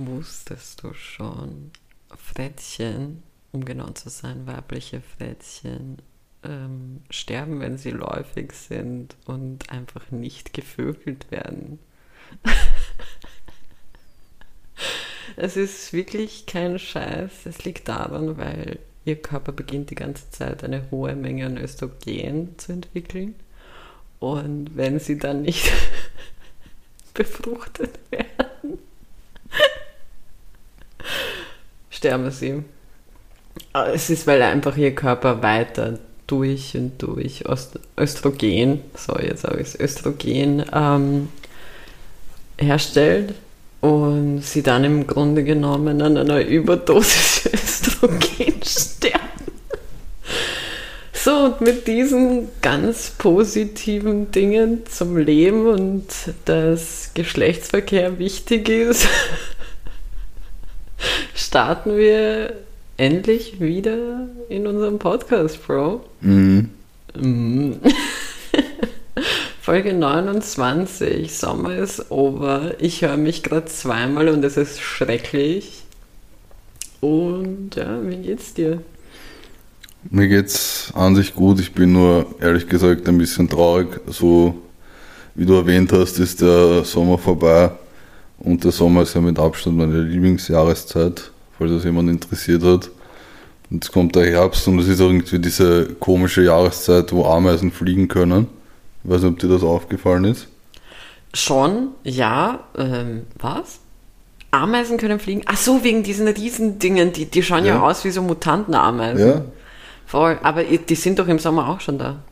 Wusstest du schon, Frettchen, um genau zu sein, weibliche Frettchen, ähm, sterben, wenn sie läufig sind und einfach nicht gevögelt werden. es ist wirklich kein Scheiß. Es liegt daran, weil ihr Körper beginnt die ganze Zeit eine hohe Menge an Östrogen zu entwickeln. Und wenn sie dann nicht befruchtet werden, sterben sie. Es ist, weil einfach ihr Körper weiter durch und durch Östrogen, so jetzt habe ich es, Östrogen ähm, herstellt und sie dann im Grunde genommen an einer Überdosis Östrogen sterben. So, und mit diesen ganz positiven Dingen zum Leben und dass Geschlechtsverkehr wichtig ist, starten wir endlich wieder in unserem Podcast, Bro. Mhm. Mhm. Folge 29, Sommer ist over. Ich höre mich gerade zweimal und es ist schrecklich. Und ja, wie geht's dir? Mir geht's an sich gut. Ich bin nur ehrlich gesagt ein bisschen traurig. So wie du erwähnt hast, ist der Sommer vorbei. Und der Sommer ist ja mit Abstand meine Lieblingsjahreszeit falls das jemand interessiert hat. Und jetzt kommt der Herbst und es ist irgendwie diese komische Jahreszeit, wo Ameisen fliegen können. Ich weiß nicht, ob dir das aufgefallen ist. Schon, ja. Ähm, was? Ameisen können fliegen? Ach so, wegen diesen Riesendingen, die, die schauen ja. ja aus wie so Mutantenameisen. Ja. Voll, aber die sind doch im Sommer auch schon da.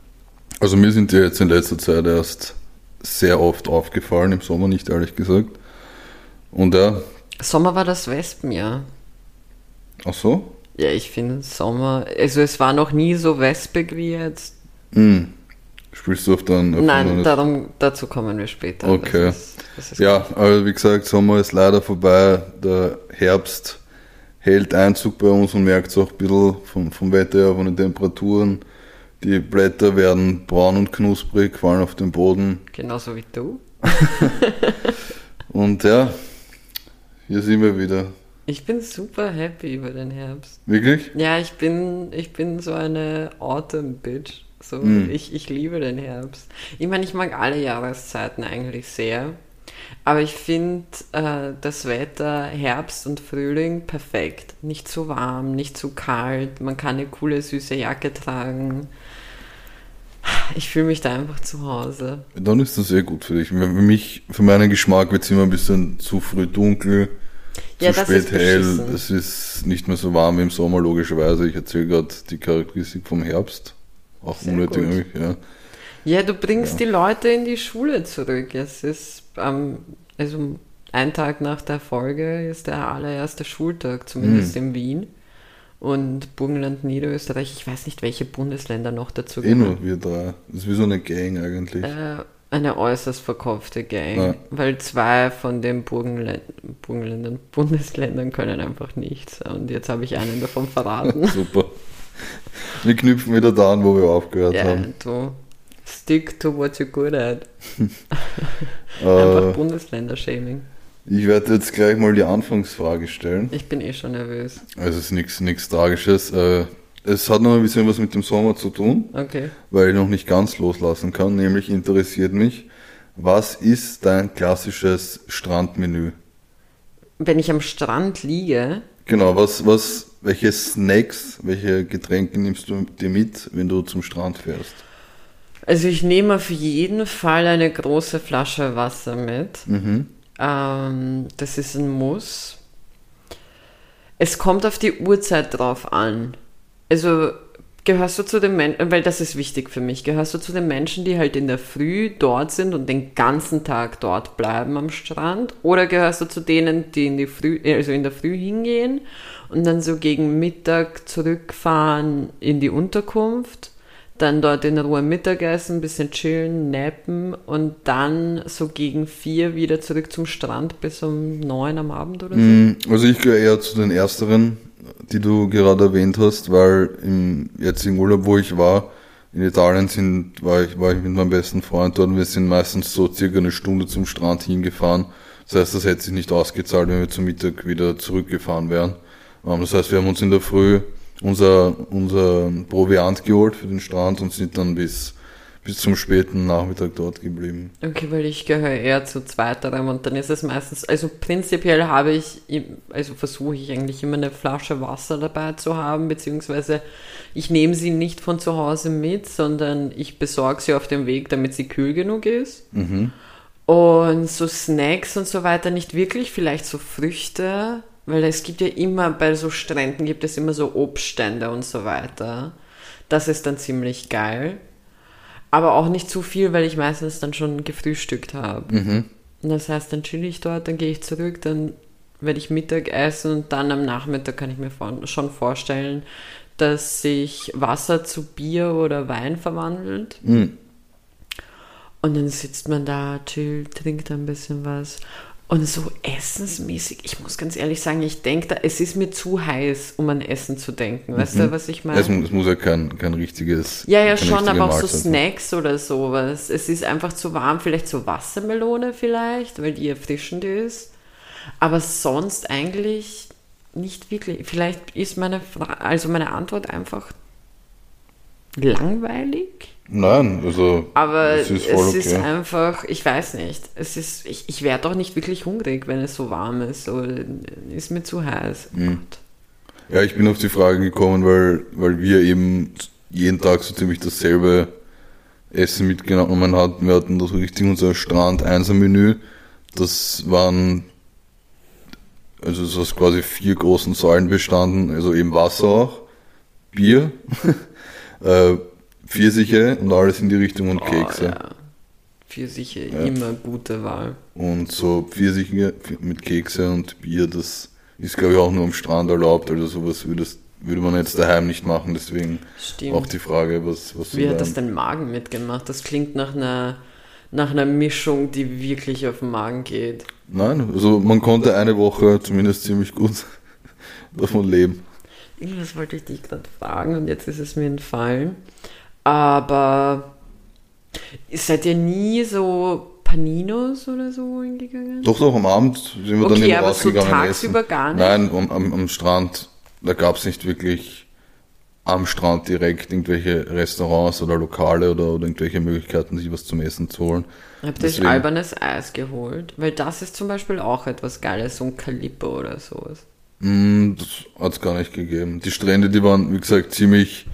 Also mir sind die jetzt in letzter Zeit erst sehr oft aufgefallen, im Sommer nicht ehrlich gesagt. Und ja. Sommer war das Wespenjahr. Ach so? Ja, ich finde Sommer, also es war noch nie so wespig wie jetzt. Mhm. Spielst du auf dann? Auf Nein, darum, dazu kommen wir später. Okay. Das ist, das ist ja, aber wie gesagt, Sommer ist leider vorbei. Der Herbst hält Einzug bei uns und merkt es auch ein bisschen vom, vom Wetter her, von den Temperaturen. Die Blätter werden braun und knusprig, fallen auf den Boden. Genauso wie du. und ja, hier sind wir wieder. Ich bin super happy über den Herbst. Wirklich? Ja, ich bin, ich bin so eine Autumn-Bitch. So, mm. ich, ich liebe den Herbst. Ich meine, ich mag alle Jahreszeiten eigentlich sehr. Aber ich finde äh, das Wetter Herbst und Frühling perfekt. Nicht zu warm, nicht zu kalt. Man kann eine coole, süße Jacke tragen. Ich fühle mich da einfach zu Hause. Dann ist das sehr gut für dich. Für mich, für meinen Geschmack wird es immer ein bisschen zu früh dunkel ja, zu spät hell. Es ist nicht mehr so warm wie im Sommer, logischerweise. Ich erzähle gerade die Charakteristik vom Herbst. Auch Sehr unnötig, ja. Ja, du bringst ja. die Leute in die Schule zurück. Es ist, ähm, also ein Tag nach der Folge ist der allererste Schultag, zumindest mhm. in Wien. Und Burgenland, Niederösterreich, ich weiß nicht, welche Bundesländer noch dazu gehören. Eh nur wir drei. Das ist wie so eine Gang eigentlich. Äh, eine äußerst verkopfte Gang, ja. weil zwei von den Burgenlä Burgenländern, Bundesländern können einfach nichts. Und jetzt habe ich einen davon verraten. Super. Wir knüpfen wieder da an, wo wir aufgehört ja, haben. Du, stick to what you're good at. einfach äh, Bundesländer-Shaming. Ich werde jetzt gleich mal die Anfangsfrage stellen. Ich bin eh schon nervös. Also es ist nichts Tragisches. Äh, es hat noch ein bisschen was mit dem Sommer zu tun, okay. weil ich noch nicht ganz loslassen kann. Nämlich interessiert mich, was ist dein klassisches Strandmenü? Wenn ich am Strand liege. Genau, was, was, welche Snacks, welche Getränke nimmst du dir mit, wenn du zum Strand fährst? Also ich nehme auf jeden Fall eine große Flasche Wasser mit. Mhm. Ähm, das ist ein Muss. Es kommt auf die Uhrzeit drauf an also gehörst du zu den Menschen, weil das ist wichtig für mich, gehörst du zu den Menschen, die halt in der Früh dort sind und den ganzen Tag dort bleiben am Strand? Oder gehörst du zu denen, die in, die Früh, also in der Früh hingehen und dann so gegen Mittag zurückfahren in die Unterkunft? Dann dort in Ruhe Mittagessen, ein bisschen chillen, nappen und dann so gegen vier wieder zurück zum Strand bis um neun am Abend oder so? Mm, also ich gehöre eher zu den Ersteren die du gerade erwähnt hast, weil im jetzigen Urlaub, wo ich war, in Italien sind, war ich, war ich mit meinem besten Freund dort und wir sind meistens so circa eine Stunde zum Strand hingefahren. Das heißt, das hätte sich nicht ausgezahlt, wenn wir zum Mittag wieder zurückgefahren wären. Ähm, das heißt, wir haben uns in der Früh unser, unser Proviant geholt für den Strand und sind dann bis, bis zum späten Nachmittag dort geblieben. Okay, weil ich gehöre eher zu zweiterem und dann ist es meistens, also prinzipiell habe ich, also versuche ich eigentlich immer eine Flasche Wasser dabei zu haben, beziehungsweise ich nehme sie nicht von zu Hause mit, sondern ich besorge sie auf dem Weg, damit sie kühl genug ist. Mhm. Und so Snacks und so weiter nicht wirklich, vielleicht so Früchte, weil es gibt ja immer, bei so Stränden gibt es immer so Obststände und so weiter. Das ist dann ziemlich geil. Aber auch nicht zu viel, weil ich meistens dann schon gefrühstückt habe. Mhm. Und das heißt, dann chill ich dort, dann gehe ich zurück, dann werde ich Mittag essen und dann am Nachmittag kann ich mir schon vorstellen, dass sich Wasser zu Bier oder Wein verwandelt. Mhm. Und dann sitzt man da, chillt, trinkt ein bisschen was. Und so essensmäßig, ich muss ganz ehrlich sagen, ich denke da, es ist mir zu heiß, um an Essen zu denken. Weißt mhm. du, was ich meine? Es, es, muss ja kein, kein richtiges. Ja, ja, schon, aber auch so Snacks oder sowas. Es ist einfach zu warm, vielleicht so Wassermelone vielleicht, weil die erfrischend ist. Aber sonst eigentlich nicht wirklich. Vielleicht ist meine, Fra also meine Antwort einfach langweilig. Nein, also. Aber es ist, es okay. ist einfach, ich weiß nicht. Es ist, ich, ich werde doch nicht wirklich hungrig, wenn es so warm ist. So, ist mir zu heiß. Mhm. Ja, ich bin auf die Frage gekommen, weil, weil wir eben jeden Tag so ziemlich dasselbe Essen mitgenommen hatten. Wir hatten da so richtig unser Strand-Einser-Menü. Das waren, also es ist quasi vier großen Säulen bestanden, also eben Wasser auch, Bier, äh, Pfirsiche und alles in die Richtung und oh, Kekse. Ja. Pfirsiche, ja. immer gute Wahl. Und so Pfirsiche mit Kekse und Bier, das ist glaube ich auch nur am Strand erlaubt, also sowas würde, würde man jetzt daheim nicht machen, deswegen Stimmt. auch die Frage, was, was Wie hat das dein Magen mitgemacht? Das klingt nach einer, nach einer Mischung, die wirklich auf den Magen geht. Nein, also man konnte eine Woche zumindest ziemlich gut davon leben. Irgendwas wollte ich dich gerade fragen und jetzt ist es mir entfallen. Aber seid ihr nie so Paninos oder so hingegangen? Doch, doch, am Abend sind wir okay, dann eben aber rausgegangen. So tagsüber essen. gar nicht? Nein, am, am, am Strand, da gab es nicht wirklich am Strand direkt irgendwelche Restaurants oder Lokale oder, oder irgendwelche Möglichkeiten, sich was zum Essen zu holen. Habt ihr euch albernes Eis geholt? Weil das ist zum Beispiel auch etwas Geiles, so ein Calippo oder sowas. Mm, das hat es gar nicht gegeben. Die Strände, die waren, wie gesagt, ziemlich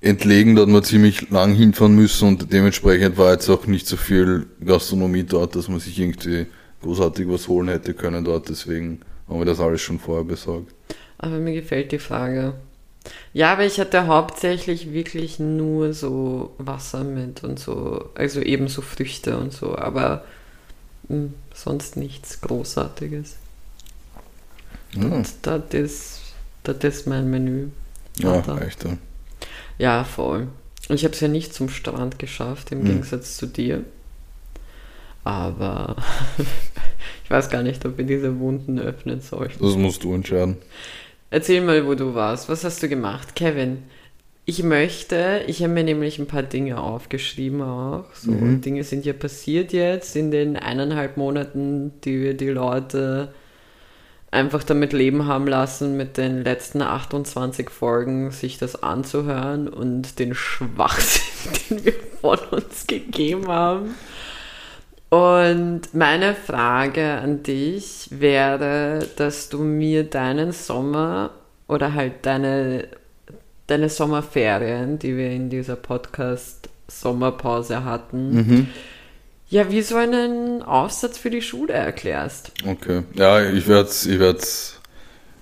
entlegen, da hat man ziemlich lang hinfahren müssen und dementsprechend war jetzt auch nicht so viel Gastronomie dort, dass man sich irgendwie großartig was holen hätte können dort. Deswegen haben wir das alles schon vorher besorgt. Aber mir gefällt die Frage. Ja, aber ich hatte hauptsächlich wirklich nur so Wasser mit und so, also eben so Früchte und so, aber mh, hm, sonst nichts Großartiges. Ja. Und das ist, das ist mein Menü. Ja, echt. Ja. Ja, voll. Und ich habe es ja nicht zum Strand geschafft, im mhm. Gegensatz zu dir. Aber ich weiß gar nicht, ob wir diese Wunden öffnen sollten. Das musst du entscheiden. Erzähl mal, wo du warst. Was hast du gemacht? Kevin, ich möchte, ich habe mir nämlich ein paar Dinge aufgeschrieben auch. So mhm. Dinge sind ja passiert jetzt in den eineinhalb Monaten, die wir die Leute einfach damit leben haben lassen, mit den letzten 28 Folgen sich das anzuhören und den Schwachsinn, den wir von uns gegeben haben. Und meine Frage an dich wäre, dass du mir deinen Sommer oder halt deine, deine Sommerferien, die wir in dieser Podcast-Sommerpause hatten, mhm ja, wie so einen Aufsatz für die Schule erklärst. Okay. Ja, ich werde es ich werd's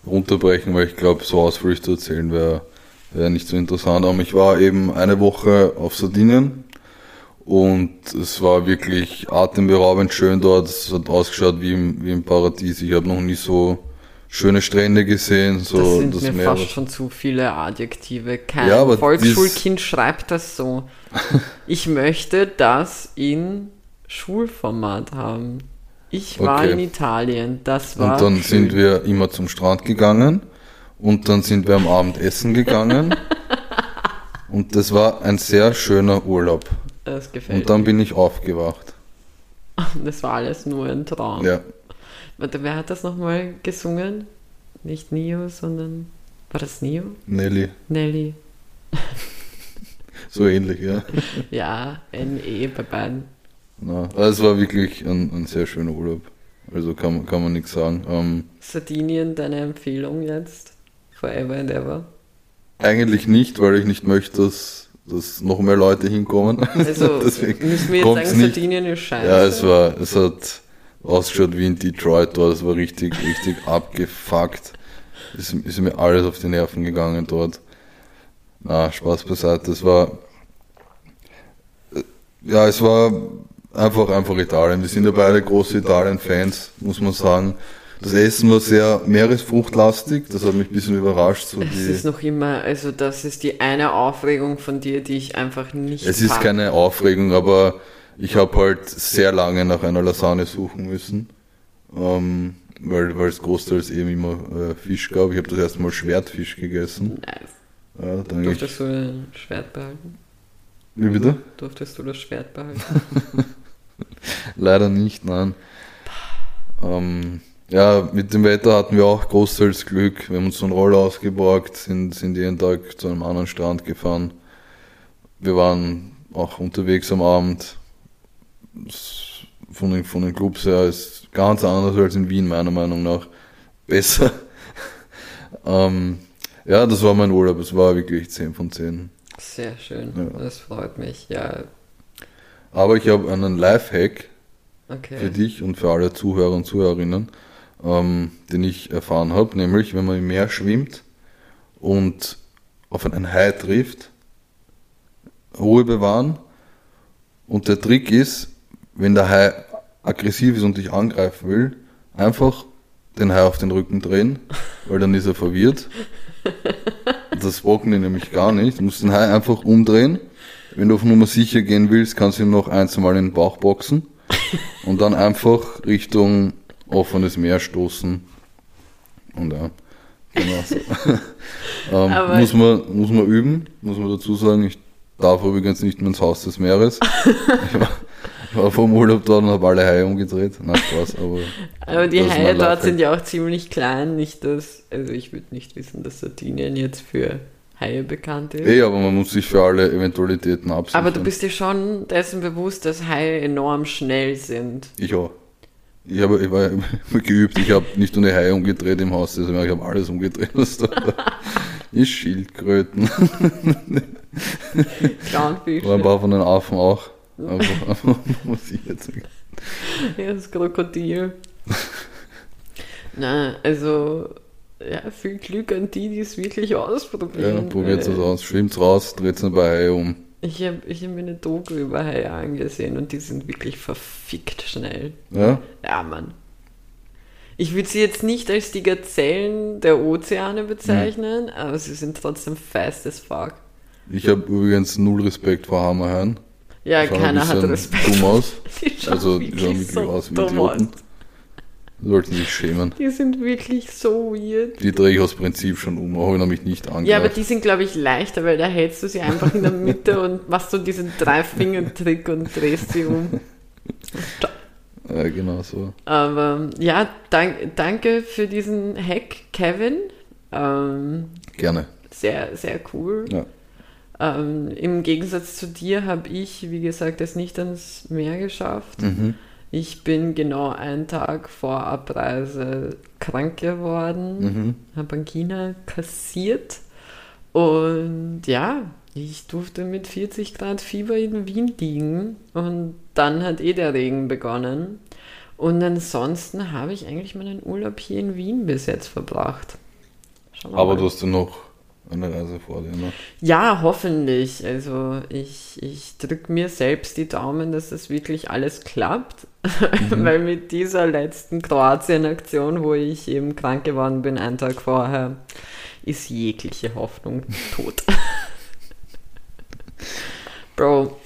runterbrechen, weil ich glaube, so ausführlich zu erzählen wäre wär nicht so interessant. Aber ich war eben eine Woche auf Sardinien und es war wirklich atemberaubend schön dort. Es hat ausgeschaut wie im, wie im Paradies. Ich habe noch nie so schöne Strände gesehen. So das sind das mir Meer fast schon zu viele Adjektive. Kein ja, Volksschulkind schreibt das so. ich möchte das in Schulformat haben. Ich war okay. in Italien, das war. Und dann schön. sind wir immer zum Strand gegangen und dann sind wir am Abend essen gegangen. und das war ein sehr schöner Urlaub. Das gefällt Und dann mir. bin ich aufgewacht. Das war alles nur ein Traum. Ja, Warte, wer hat das nochmal gesungen? Nicht Nio, sondern. War das Nio? Nelly. Nelly. so ähnlich, ja. ja, N-E bei beiden. Na, es war wirklich ein, ein, sehr schöner Urlaub. Also kann, kann man nichts sagen. Ähm, Sardinien, deine Empfehlung jetzt? Forever and ever? Eigentlich nicht, weil ich nicht möchte, dass, dass noch mehr Leute hinkommen. Also Deswegen müssen wir jetzt sagen, Sardinien ist scheiße. Ja, es war, es hat ausgeschaut wie in Detroit dort. Es war richtig, richtig abgefuckt. Ist, ist mir alles auf die Nerven gegangen dort. Na, Spaß beiseite. Es war, ja, es war einfach, einfach Italien. Wir sind ja beide große Italien-Fans, muss man sagen. Das Essen war sehr meeresfruchtlastig, das hat mich ein bisschen überrascht. So es ist noch immer, also das ist die eine Aufregung von dir, die ich einfach nicht Es ist keine Aufregung, aber ich habe halt sehr lange nach einer Lasagne suchen müssen, ähm, weil, weil es großteils eben immer äh, Fisch gab. Ich habe das erste Mal Schwertfisch gegessen. Nice. Ja, dann Durftest du ein Schwert behalten? Wie bitte? Durftest du das Schwert behalten? Leider nicht, nein. Ähm, ja, mit dem Wetter hatten wir auch großteils Glück. Wir haben uns so einen Roller ausgeborgt, sind, sind jeden Tag zu einem anderen Strand gefahren. Wir waren auch unterwegs am Abend. Von den, von den Clubs her ist ganz anders als in Wien, meiner Meinung nach. Besser. ähm, ja, das war mein Urlaub. Es war wirklich 10 von 10. Sehr schön. Ja. Das freut mich. Ja. Aber ich habe einen Lifehack okay. für dich und für alle Zuhörer und Zuhörerinnen ähm, den ich erfahren habe, nämlich wenn man im Meer schwimmt und auf einen Hai trifft, Ruhe bewahren. Und der Trick ist, wenn der Hai aggressiv ist und dich angreifen will, einfach den Hai auf den Rücken drehen, weil dann ist er verwirrt. Das bocken die nämlich gar nicht. Du musst den Hai einfach umdrehen. Wenn du auf Nummer sicher gehen willst, kannst du ihm noch ein, zwei Mal in den Bauch boxen und dann einfach Richtung offenes Meer stoßen. Und ja, genau so. ähm, muss, man, muss man üben, muss man dazu sagen. Ich darf übrigens nicht mehr ins Haus des Meeres. ich war, war vom Urlaub dort und habe alle Haie umgedreht. Na Spaß, aber. Aber die Haie dort sind ja auch ziemlich klein, nicht dass, also ich würde nicht wissen, dass Sardinien jetzt für Haie bekannt ist. Eh, aber man muss sich für alle Eventualitäten absichern. Aber du bist dir schon dessen bewusst, dass Haie enorm schnell sind. Ich auch. Ich, habe, ich war geübt, ich habe nicht nur eine Haie umgedreht im Haus, also ich habe alles umgedreht, was da ist. Schildkröten. Clownfisch. War ein paar von den Affen auch. Aber, muss ich jetzt sagen. Ja, das Krokodil. Na, also ja, viel Glück an die, die es wirklich ausprobieren. Ja, probiert es aus. Schwimmt raus, dreht es bei Haie um. Ich habe ich hab mir eine Doku über Haie angesehen und die sind wirklich verfickt schnell. Ja? Ja, Mann. Ich würde sie jetzt nicht als die Gazellen der Ozeane bezeichnen, mhm. aber sie sind trotzdem fast as fuck. Ich habe übrigens null Respekt vor Hammerhaien. Ja, keiner hat Respekt. Dumm aus. Die schauen also, die schauen wirklich so aus wie Idioten. Aus. Sollten sich schämen. Die sind wirklich so weird. Die drehe ich aus Prinzip schon um, auch wenn er mich nicht angreift. Ja, aber die sind, glaube ich, leichter, weil da hältst du sie einfach in der Mitte und machst so diesen Drei-Finger-Trick und drehst sie um. ja, genau so. Aber ja, dank, danke für diesen Hack, Kevin. Ähm, Gerne. Sehr, sehr cool. Ja. Ähm, Im Gegensatz zu dir habe ich, wie gesagt, es nicht ans Meer geschafft. Mhm. Ich bin genau einen Tag vor Abreise krank geworden, mhm. habe Angina kassiert und ja, ich durfte mit 40 Grad Fieber in Wien liegen und dann hat eh der Regen begonnen. Und ansonsten habe ich eigentlich meinen Urlaub hier in Wien bis jetzt verbracht. Aber du hast ja noch eine Reise vor dir, ne? Ja, hoffentlich. Also ich, ich drücke mir selbst die Daumen, dass das wirklich alles klappt. Mhm. Weil mit dieser letzten Kroatien-Aktion, wo ich eben krank geworden bin, einen Tag vorher, ist jegliche Hoffnung tot. Bro,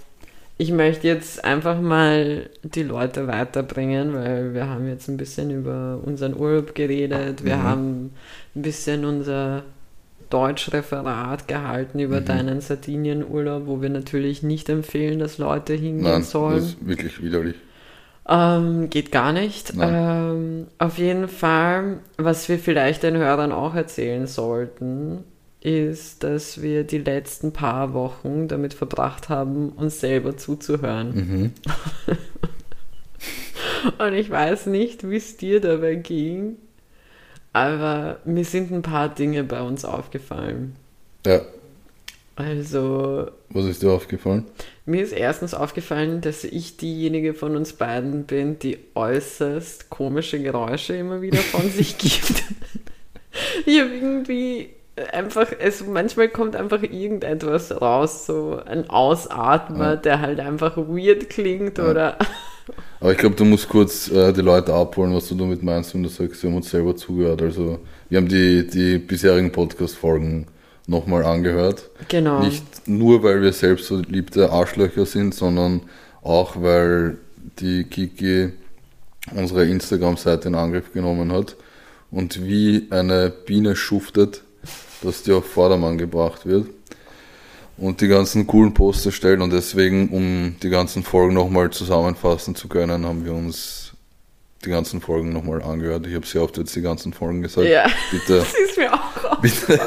ich möchte jetzt einfach mal die Leute weiterbringen, weil wir haben jetzt ein bisschen über unseren Urlaub geredet, wir mhm. haben ein bisschen unser Deutschreferat gehalten über mhm. deinen Sardinienurlaub, wo wir natürlich nicht empfehlen, dass Leute hingehen Nein, sollen. Das ist wirklich widerlich. Ähm, geht gar nicht. Ähm, auf jeden Fall, was wir vielleicht den Hörern auch erzählen sollten, ist, dass wir die letzten paar Wochen damit verbracht haben, uns selber zuzuhören. Mhm. Und ich weiß nicht, wie es dir dabei ging, aber mir sind ein paar Dinge bei uns aufgefallen. Ja. Also. Was ist dir aufgefallen? Mir ist erstens aufgefallen, dass ich diejenige von uns beiden bin, die äußerst komische Geräusche immer wieder von sich gibt. ich habe irgendwie einfach, also manchmal kommt einfach irgendetwas raus, so ein Ausatmer, ja. der halt einfach weird klingt ja. oder. Aber ich glaube, du musst kurz äh, die Leute abholen, was du damit meinst, wenn du sagst, wir haben uns selber zugehört. Also, wir haben die, die bisherigen Podcast-Folgen nochmal angehört. Genau. Nicht nur, weil wir selbst so liebte Arschlöcher sind, sondern auch, weil die Kiki unsere Instagram-Seite in Angriff genommen hat und wie eine Biene schuftet, dass die auf Vordermann gebracht wird und die ganzen coolen Poster stellt und deswegen, um die ganzen Folgen nochmal zusammenfassen zu können, haben wir uns die ganzen Folgen nochmal angehört. Ich habe sehr oft jetzt die ganzen Folgen gesagt. Ja, bitte, das ist mir auch bitte,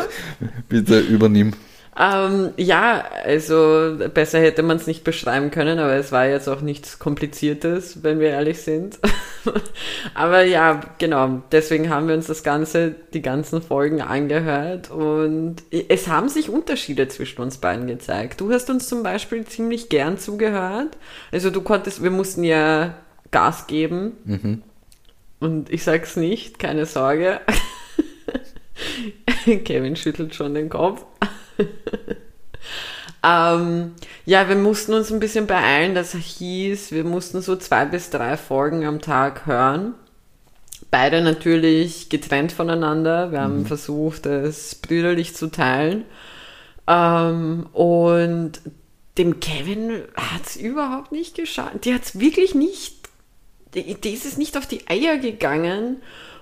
bitte übernimm. Ähm, ja, also besser hätte man es nicht beschreiben können, aber es war jetzt auch nichts Kompliziertes, wenn wir ehrlich sind. aber ja, genau, deswegen haben wir uns das Ganze, die ganzen Folgen angehört und es haben sich Unterschiede zwischen uns beiden gezeigt. Du hast uns zum Beispiel ziemlich gern zugehört. Also du konntest, wir mussten ja Gas geben. Mhm. Und ich sag's nicht, keine Sorge. Kevin schüttelt schon den Kopf. ähm, ja, wir mussten uns ein bisschen beeilen. Das hieß, wir mussten so zwei bis drei Folgen am Tag hören. Beide natürlich getrennt voneinander. Wir haben mhm. versucht, es brüderlich zu teilen. Ähm, und dem Kevin hat es überhaupt nicht geschadet. Die hat es wirklich nicht die, die ist es nicht auf die Eier gegangen,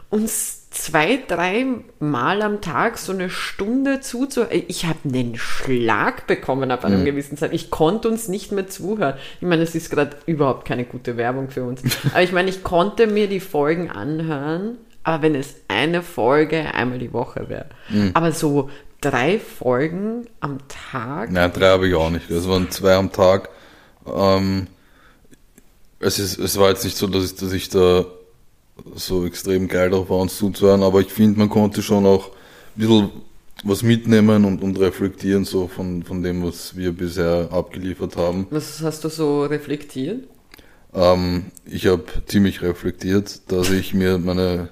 uns zwei, drei Mal am Tag so eine Stunde zuzuhören. Ich habe einen Schlag bekommen ab einem mhm. gewissen Zeit. Ich konnte uns nicht mehr zuhören. Ich meine, es ist gerade überhaupt keine gute Werbung für uns. Aber ich meine, ich konnte mir die Folgen anhören, aber wenn es eine Folge einmal die Woche wäre. Mhm. Aber so drei Folgen am Tag? Nein, drei habe ich auch nicht. Das waren zwei am Tag. Ähm, es, ist, es war jetzt nicht so, dass ich, dass ich da so extrem geil drauf war, uns zuzuhören, aber ich finde, man konnte schon auch ein bisschen was mitnehmen und, und reflektieren, so von, von dem, was wir bisher abgeliefert haben. Was hast du so reflektiert? Ähm, ich habe ziemlich reflektiert, dass ich mir meine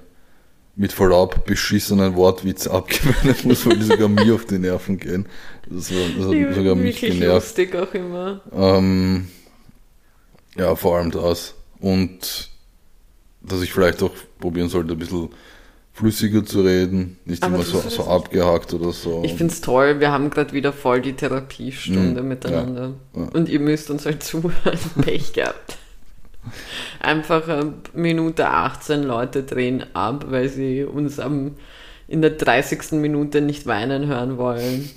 mit Verlaub beschissenen Wortwitze abgewöhnen muss, weil die sogar mir auf die Nerven gehen. Das, war, das hat sogar mich genervt. lustig auch immer. Ähm, ja, vor allem das. Und dass ich vielleicht auch probieren sollte, ein bisschen flüssiger zu reden, nicht Aber immer so, so abgehakt oder so. Ich finde es toll, wir haben gerade wieder voll die Therapiestunde mhm, miteinander. Ja, ja. Und ihr müsst uns halt zuhören, Pech gehabt. Einfach äh, Minute 18 Leute drehen ab, weil sie uns am, in der 30. Minute nicht weinen hören wollen.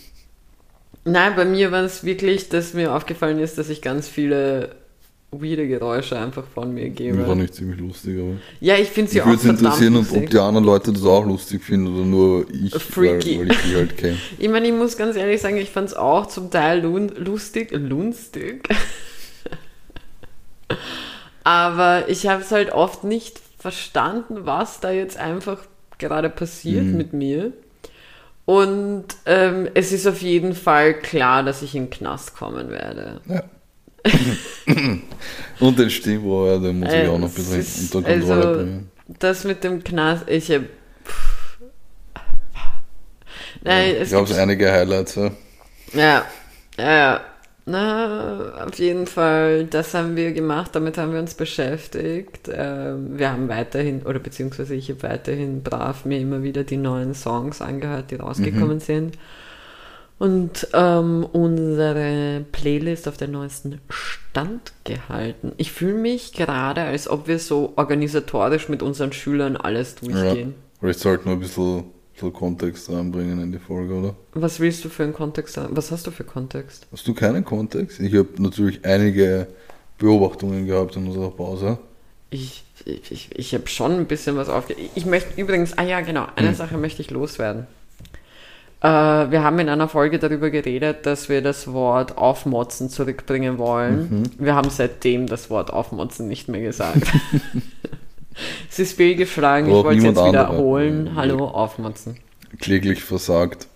Nein, bei mir war es wirklich, dass mir aufgefallen ist, dass ich ganz viele weirde Geräusche einfach von mir gebe. Mir war nicht ziemlich lustig, aber. Ja, ich finde sie auch lustig. Ich würde interessieren, ob die anderen Leute das auch lustig finden oder nur ich, Freaky. Weil, weil ich die halt kenne. ich meine, ich muss ganz ehrlich sagen, ich fand es auch zum Teil lustig, lustig. aber ich habe es halt oft nicht verstanden, was da jetzt einfach gerade passiert mhm. mit mir. Und ähm, es ist auf jeden Fall klar, dass ich in den Knast kommen werde. Ja. Und den Stimmrohr, den muss ich auch noch ein bisschen ist, unter Kontrolle also, bringen. Das mit dem Knast, ich habe. Nein, ja, es gab einige Highlights. Ja, ja. ja. Na, auf jeden Fall, das haben wir gemacht, damit haben wir uns beschäftigt. Ähm, wir haben weiterhin, oder beziehungsweise ich habe weiterhin brav mir immer wieder die neuen Songs angehört, die rausgekommen mhm. sind und ähm, unsere Playlist auf den neuesten Stand gehalten. Ich fühle mich gerade, als ob wir so organisatorisch mit unseren Schülern alles durchgehen. Ja, vielleicht sollten wir ein bisschen, bisschen Kontext reinbringen in die Folge, oder? Was willst du für einen Kontext? Was hast du für Kontext? Hast du keinen Kontext? Ich habe natürlich einige Beobachtungen gehabt in unserer Pause. ich, ich, ich, ich habe schon ein bisschen was aufge... Ich möchte übrigens, ah ja, genau, eine Hm. Sache möchte ich loswerden. Äh, wir haben in einer Folge darüber geredet, dass wir das Wort aufmotzen zurückbringen wollen. Mhm. Wir haben seitdem das Wort aufmotzen nicht mehr gesagt. es ist fehlgeschlagen, ich wollte es jetzt anderer. wiederholen. Ja. Hallo, aufmotzen. kläglich versagt.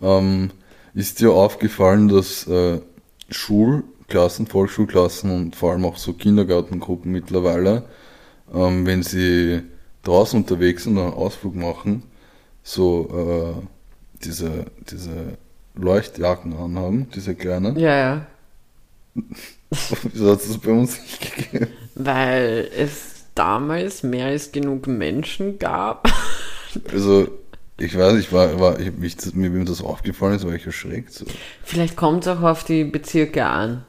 Ähm, ist dir aufgefallen, dass äh, Schulklassen, Volksschulklassen und vor allem auch so Kindergartengruppen mittlerweile, ähm, wenn sie draußen unterwegs sind und einen Ausflug machen, so äh, diese, diese Leuchtjacken anhaben, diese kleinen. Ja, ja. Wieso hat es das bei uns nicht gegeben? Weil es damals mehr als genug Menschen gab. Also, ich weiß, ich war, war ich, mich, mir mir das aufgefallen ist, war ich erschreckt. So. Vielleicht kommt es auch auf die Bezirke an.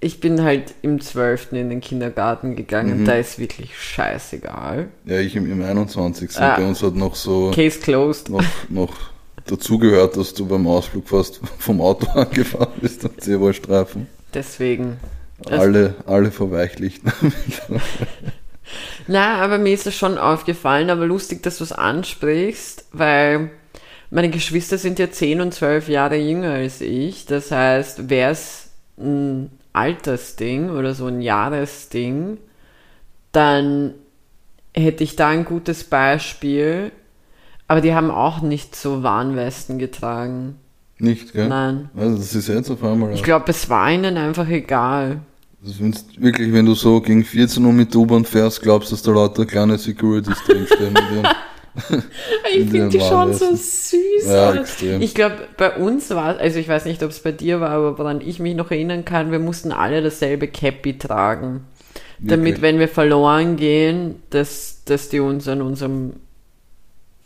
Ich bin halt im 12. in den Kindergarten gegangen. Mhm. Da ist wirklich scheißegal. Ja, ich im, im 21. Ah. Bei uns hat noch so Case closed. noch, noch dazugehört, dass du beim Ausflug fast vom Auto angefahren bist am Zebrastreifen. Deswegen. Alle, alle verweichlicht. Na, aber mir ist es schon aufgefallen, aber lustig, dass du es ansprichst, weil meine Geschwister sind ja 10 und 12 Jahre jünger als ich. Das heißt, wäre es ein Altersding oder so ein Jahresding, dann hätte ich da ein gutes Beispiel. Aber die haben auch nicht so Warnwesten getragen. Nicht, gell? Nein. Also das ist jetzt auf einmal. Ich glaube, es war ihnen einfach egal. Das wenn's wirklich, wenn du so gegen 14 Uhr mit U-Bahn fährst, glaubst du, dass da lauter kleine Securities drinstehen Ich In finde die schon so süß. Ja. Ich glaube, bei uns war also ich weiß nicht, ob es bei dir war, aber woran ich mich noch erinnern kann, wir mussten alle dasselbe Cappy tragen. Damit, Wirklich? wenn wir verloren gehen, dass, dass die uns an unserem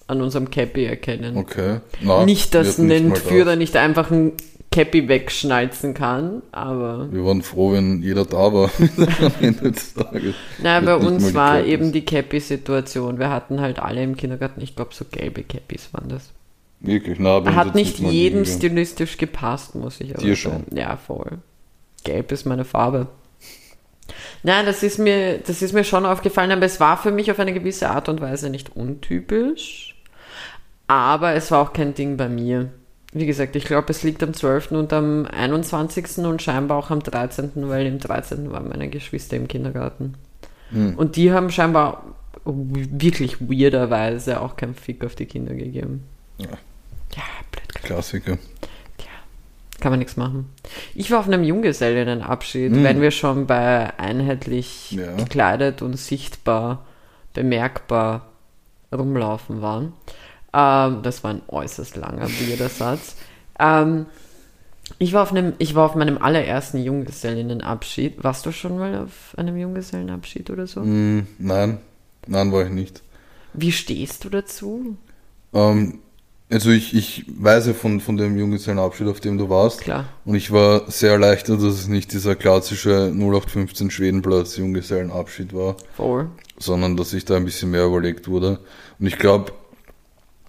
an unserem Cappy erkennen. Okay. Na, nicht, dass ein das. nicht einfach ein Cappy wegschnalzen kann, aber Wir waren froh, wenn jeder da war am Ende des Tages. na, Wird bei uns war eben die Cappy-Situation. Wir hatten halt alle im Kindergarten, ich glaube so gelbe Cappies waren das. Wirklich, na, uns Hat nicht jedem stilistisch gepasst, muss ich aber Dir sagen. schon. Ja, voll. Gelb ist meine Farbe. Nein, das ist mir, das ist mir schon aufgefallen, aber es war für mich auf eine gewisse Art und Weise nicht untypisch. Aber es war auch kein Ding bei mir. Wie gesagt, ich glaube, es liegt am 12. und am 21. und scheinbar auch am 13., weil im 13. waren meine Geschwister im Kindergarten. Hm. Und die haben scheinbar wirklich weirderweise auch keinen Fick auf die Kinder gegeben. Ja. Ja, blöd Klassiker. kann man nichts machen. Ich war auf einem Junggesellinnenabschied, Mhm. wenn wir schon bei einheitlich Ja. gekleidet und sichtbar, bemerkbar rumlaufen waren. Ähm, das war ein äußerst langer, weirder Satz. Ähm, ich, war auf einem, ich war auf meinem allerersten Junggesellinnenabschied. Warst du schon mal auf einem Junggesellenabschied oder so? Hm, nein, nein, war ich nicht. Wie stehst du dazu? Ähm, also ich, ich weiß ja von, von dem Junggesellenabschied, auf dem du warst. Klar. Und ich war sehr erleichtert, dass es nicht dieser klassische 0815 Schwedenplatz Junggesellenabschied war, Voll. sondern dass sich da ein bisschen mehr überlegt wurde. Und ich glaube,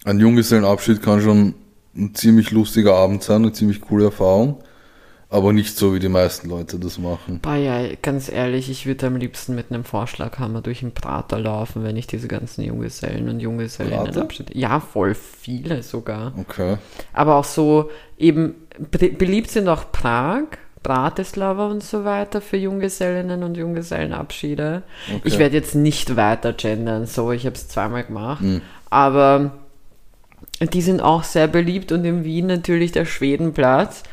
ein Junggesellenabschied kann schon ein ziemlich lustiger Abend sein, eine ziemlich coole Erfahrung, aber nicht so, wie die meisten Leute das machen. Bah ja, ganz ehrlich, ich würde am liebsten mit einem Vorschlaghammer durch den Prater laufen, wenn ich diese ganzen Junggesellen und Junggesellinnen Prater? abschiede. Ja, voll viele sogar. Okay. Aber auch so eben, be- beliebt sind auch Prag, Bratislava und so weiter für Junggesellinnen und Junggesellenabschiede. okay. Ich werde jetzt nicht weiter gendern, so, ich habe es zweimal gemacht. Hm. Aber die sind auch sehr beliebt und in Wien natürlich der Schwedenplatz.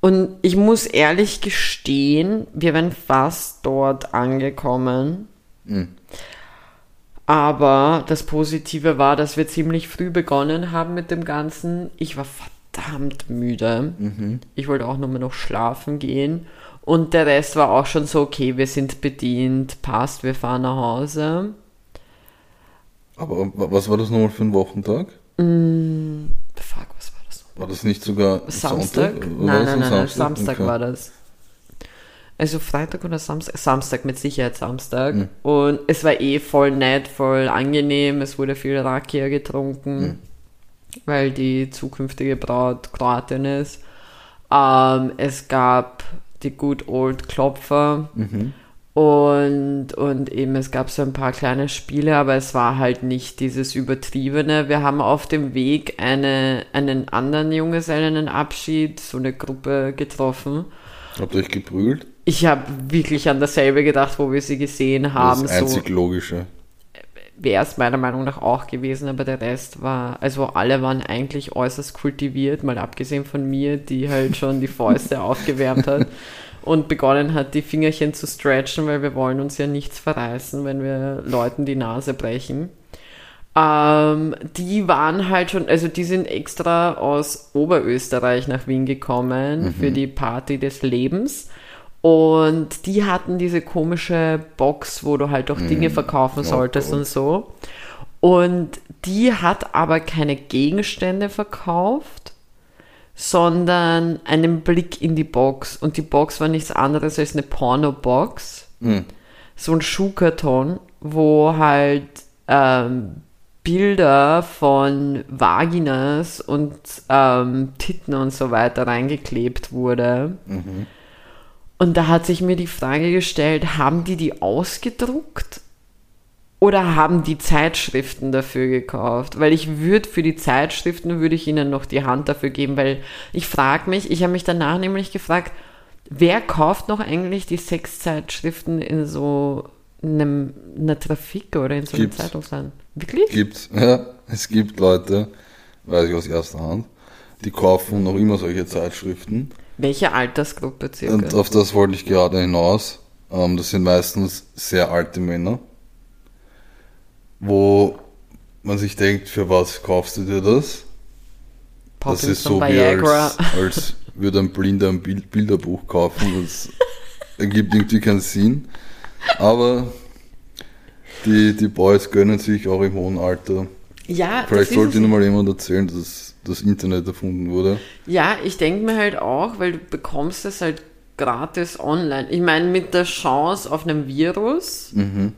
Und ich muss ehrlich gestehen, wir wären fast dort angekommen. Hm. Aber das Positive war, dass wir ziemlich früh begonnen haben mit dem Ganzen. Ich war verdammt müde. Mhm. Ich wollte auch nur mal noch schlafen gehen. Und der Rest war auch schon so, okay, wir sind bedient, passt, wir fahren nach Hause. Aber wa- was war das nochmal für ein Wochentag? Fuck, was war das? War das nicht sogar Samstag? Sonntag? Nein, nein, ein nein, nein, Samstag Okay. war das. Also Freitag oder Samstag? Samstag, mit Sicherheit Samstag. Mhm. Und es war eh voll nett, voll angenehm. Es wurde viel Rakia getrunken, Mhm. weil die zukünftige Braut Kroatin ist. Ähm, es gab die Good Old Klopfer Mhm. Und, und eben, es gab so ein paar kleine Spiele, aber es war halt nicht dieses Übertriebene. Wir haben auf dem Weg eine, einen anderen Junggesellenabschied, so eine Gruppe getroffen. Habt ihr euch geprügelt? Ich habe wirklich an dasselbe gedacht, wo wir sie gesehen haben. Das einzig so, Logische. Wäre es meiner Meinung nach auch gewesen, aber der Rest war, also alle waren eigentlich äußerst kultiviert, mal abgesehen von mir, die halt schon die Fäuste aufgewärmt hat und begonnen hat, die Fingerchen zu stretchen, weil wir wollen uns ja nichts verreißen, wenn wir Leuten die Nase brechen. Ähm, die waren halt schon, also die sind extra aus Oberösterreich nach Wien gekommen mhm. für die Party des Lebens. Und die hatten diese komische Box, wo du halt auch Dinge mhm. verkaufen solltest oh, und so. Und die hat aber keine Gegenstände verkauft, sondern einen Blick in die Box. Und die Box war nichts anderes als eine Porno-Box. Mhm. So ein Schuhkarton, wo halt ähm, Bilder von Vaginas und ähm, Titten und so weiter reingeklebt wurde. Mhm. Und da hat sich mir die Frage gestellt, haben die die ausgedruckt oder haben die Zeitschriften dafür gekauft? Weil ich würde für die Zeitschriften, würde ich ihnen noch die Hand dafür geben, weil ich frage mich, ich habe mich danach nämlich gefragt, wer kauft noch eigentlich die Sexzeitschriften in so einem, einer Trafik oder in so einem Zeitungsladen? Wirklich? Gibt's, ja. Es gibt Leute, weiß ich aus erster Hand, die kaufen noch immer solche Zeitschriften. Welche Altersgruppe circa? Und auf das wollte ich gerade hinaus. Ähm, das sind meistens sehr alte Männer wo man sich denkt, für was kaufst du dir das? Poppins das ist so wie als, als würde ein Blinder ein Bild Bilderbuch kaufen. Das ergibt irgendwie keinen Sinn. Aber die, die Boys gönnen sich auch im hohen Alter. Ja, Vielleicht sollte Ihnen mal jemand erzählen, dass das Internet erfunden wurde. Ja, ich denke mir halt auch, weil du bekommst es halt gratis online. Ich meine, mit der Chance auf einem Virus mhm.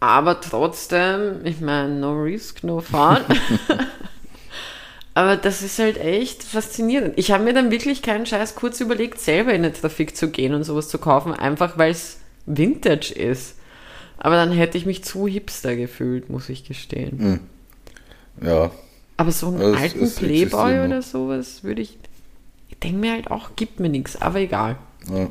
Aber trotzdem, ich meine, no risk, no fun. Aber das ist halt echt faszinierend. Ich habe mir dann wirklich keinen Scheiß kurz überlegt, selber in den Trafik zu gehen und sowas zu kaufen, einfach weil es Vintage ist. Aber dann hätte ich mich zu hipster gefühlt, muss ich gestehen. Hm. Ja. Aber so einen es, alten Playboy oder sowas würde ich. Ich denke mir halt auch, gibt mir nichts, aber egal. Ja.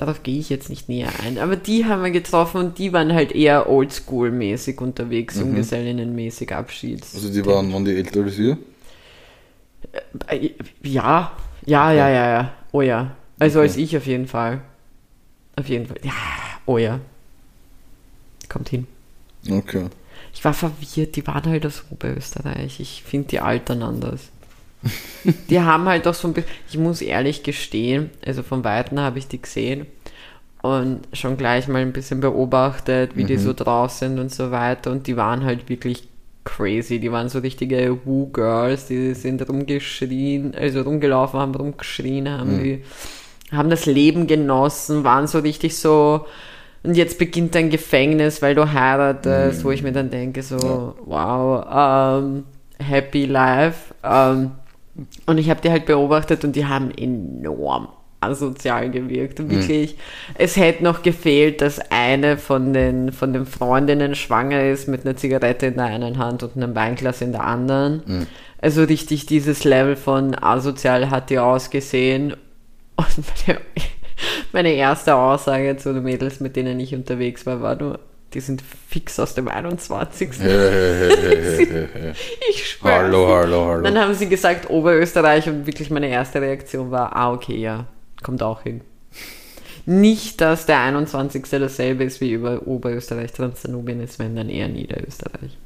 Darauf gehe ich jetzt nicht näher ein. Aber die haben wir getroffen und die waren halt eher oldschool-mäßig unterwegs, mhm. Junggesellinnen-mäßig Abschied. Also die waren, waren die älter als ihr? Äh, ja, ja, ja, ja, ja. Oh ja. Also okay. als ich auf jeden Fall. Auf jeden Fall. Ja, oh ja. Kommt hin. Okay. Ich war verwirrt, die waren halt aus Oberösterreich. Ich finde die altern anders die haben halt doch so ein bisschen, ich muss ehrlich gestehen, also von Weitem habe ich die gesehen und schon gleich mal ein bisschen beobachtet, wie mhm. die so drauf sind und so weiter und die waren halt wirklich crazy, die waren so richtige Woo-Girls, die sind rumgeschrien, also rumgelaufen haben, rumgeschrien haben, mhm. die haben das Leben genossen, waren so richtig so und jetzt beginnt dein Gefängnis, weil du heiratest, mhm. wo ich mir dann denke so, ja. wow, um, happy life, um, und ich habe die halt beobachtet und die haben enorm asozial gewirkt. Und wirklich, mhm. es hätte noch gefehlt, dass eine von den, von den Freundinnen schwanger ist mit einer Zigarette in der einen Hand und einem Weinglas in der anderen. Mhm. Also richtig dieses Level von asozial hat die ausgesehen. Und meine, meine erste Aussage zu den Mädels, mit denen ich unterwegs war, war nur, die sind fix aus dem 21. ich schwöre. Hallo, hallo, hallo. Dann haben sie gesagt Oberösterreich und wirklich meine erste Reaktion war, ah, okay, ja, kommt auch hin. Nicht, dass der 21. dasselbe ist wie über Oberösterreich, Transdanubien ist, wenn dann eher Niederösterreich.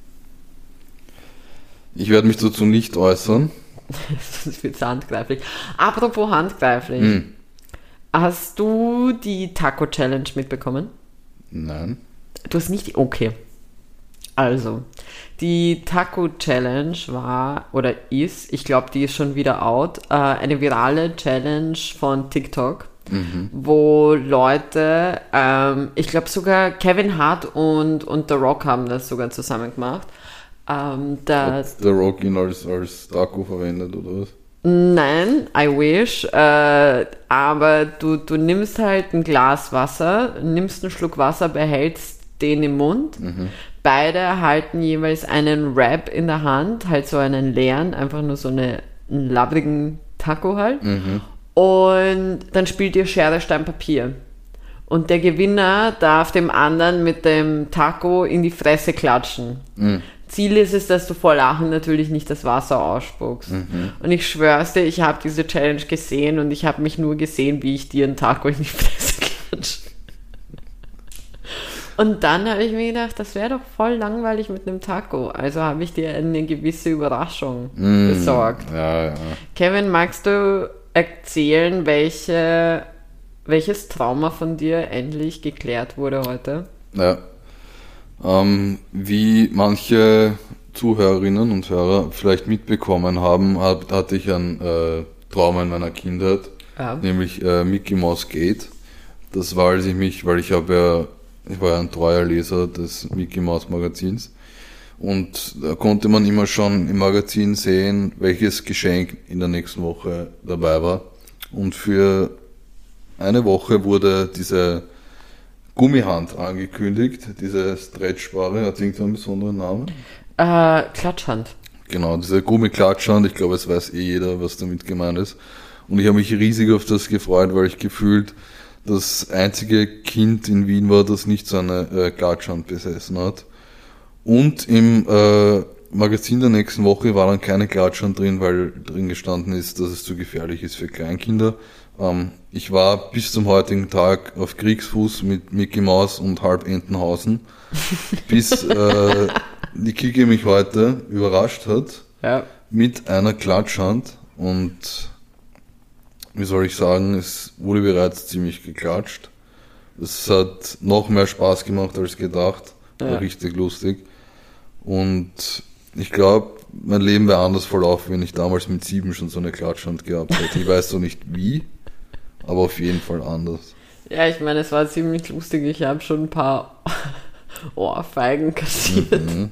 Ich werde mich dazu nicht äußern. das wird handgreiflich. Apropos handgreiflich. Hm. Hast du die Taco Challenge mitbekommen? Nein. Du hast nicht. Okay. Also, die Taco Challenge war oder ist, ich glaube, die ist schon wieder out, äh, eine virale Challenge von TikTok, mhm. wo Leute, ähm, ich glaube sogar Kevin Hart und, und The Rock haben das sogar zusammen gemacht. Ähm, Hat The Rock ihn als, als Taco verwendet oder was? Nein, I wish. Äh, aber du, du nimmst halt ein Glas Wasser, nimmst einen Schluck Wasser, behältst den im Mund. Beide halten jeweils einen Wrap in der Hand, halt so einen leeren, einfach nur so eine, einen labbrigen Taco halt. Und dann spielt ihr Schere, Stein, Papier. Und der Gewinner darf dem anderen mit dem Taco in die Fresse klatschen. Ziel ist es, dass du vor Lachen natürlich nicht das Wasser ausspuckst. Und ich schwör's dir, ich habe diese Challenge gesehen und ich habe mich nur gesehen, wie ich dir einen Taco in die Fresse klatsche. Und dann habe ich mir gedacht, das wäre doch voll langweilig mit einem Taco. Also habe ich dir eine gewisse Überraschung besorgt. Ja, ja. Kevin, magst du erzählen, welche, welches Trauma von dir endlich geklärt wurde heute? Ja. Ähm, wie manche Zuhörerinnen und Hörer vielleicht mitbekommen haben, hat, hatte ich ein äh, Trauma in meiner Kindheit, Ja. nämlich äh, Mickey Mouse Gate. Das war, als ich mich, weil ich habe ja, ich war ja ein treuer Leser des Mickey Mouse Magazins und da konnte man immer schon im Magazin sehen, welches Geschenk in der nächsten Woche dabei war. Und für eine Woche wurde diese Gummihand angekündigt, diese Stretchbare, hat irgendeinen besonderen Namen? Äh, Klatschhand. Genau, diese Gummiklatschhand, ich glaube, es weiß eh jeder, was damit gemeint ist. Und ich habe mich riesig auf das gefreut, weil ich gefühlt das einzige Kind in Wien war, das nicht so eine äh, Klatschhand besessen hat. Und im äh, Magazin der nächsten Woche war dann keine Klatschhand drin, weil drin gestanden ist, dass es zu gefährlich ist für Kleinkinder. Ähm, ich war bis zum heutigen Tag auf Kriegsfuß mit Mickey Mouse und halb Entenhausen, bis äh, die Kiki mich heute überrascht hat Ja. mit einer Klatschhand und wie soll ich sagen, es wurde bereits ziemlich geklatscht. Es hat noch mehr Spaß gemacht als gedacht, war Ja. richtig lustig. Und ich glaube, mein Leben wäre anders verlaufen, wenn ich damals mit sieben schon so eine Klatschhand gehabt hätte. Ich weiß so nicht wie, aber auf jeden Fall anders. Ja, ich meine, es war ziemlich lustig. Ich habe schon ein paar Ohrfeigen kassiert. Mhm.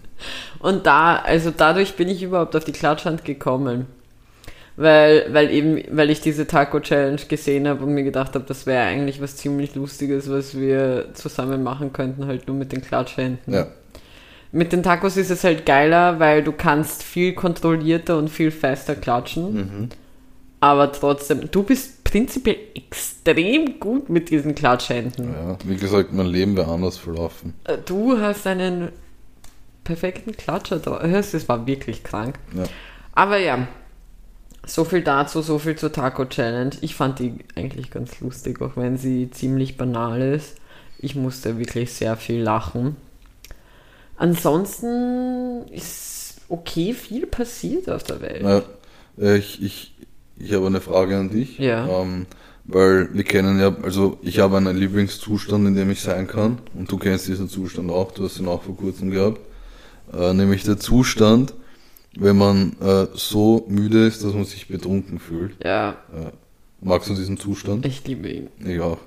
Und da, also dadurch bin ich überhaupt auf die Klatschhand gekommen. Weil, weil eben, weil ich diese Taco Challenge gesehen habe und mir gedacht habe, das wäre eigentlich was ziemlich Lustiges, was wir zusammen machen könnten, halt nur mit den Klatschhänden. Ja, Mit den Tacos ist es halt geiler, weil du kannst viel kontrollierter und viel fester klatschen. Mhm. Aber trotzdem, du bist prinzipiell extrem gut mit diesen Klatschhänden. ja. Wie gesagt, mein Leben wäre anders verlaufen. Äh, Du hast einen perfekten Klatscher drauf. Das war wirklich krank. Ja. Aber ja, so viel dazu, so viel zur Taco Challenge. Ich fand die eigentlich ganz lustig, auch wenn sie ziemlich banal ist. Ich musste wirklich sehr viel lachen. Ansonsten ist okay viel passiert auf der Welt. Ja, äh, ich, ich, ich habe eine Frage an dich. Ja. Ähm, weil wir kennen ja, also ich habe einen Lieblingszustand, in dem ich sein kann. Und du kennst diesen Zustand auch, du hast ihn auch vor kurzem gehabt. Äh, nämlich der Zustand, wenn man äh, so müde ist, dass man sich betrunken fühlt. Ja, Magst du diesen Zustand? ich liebe ihn. Ich auch.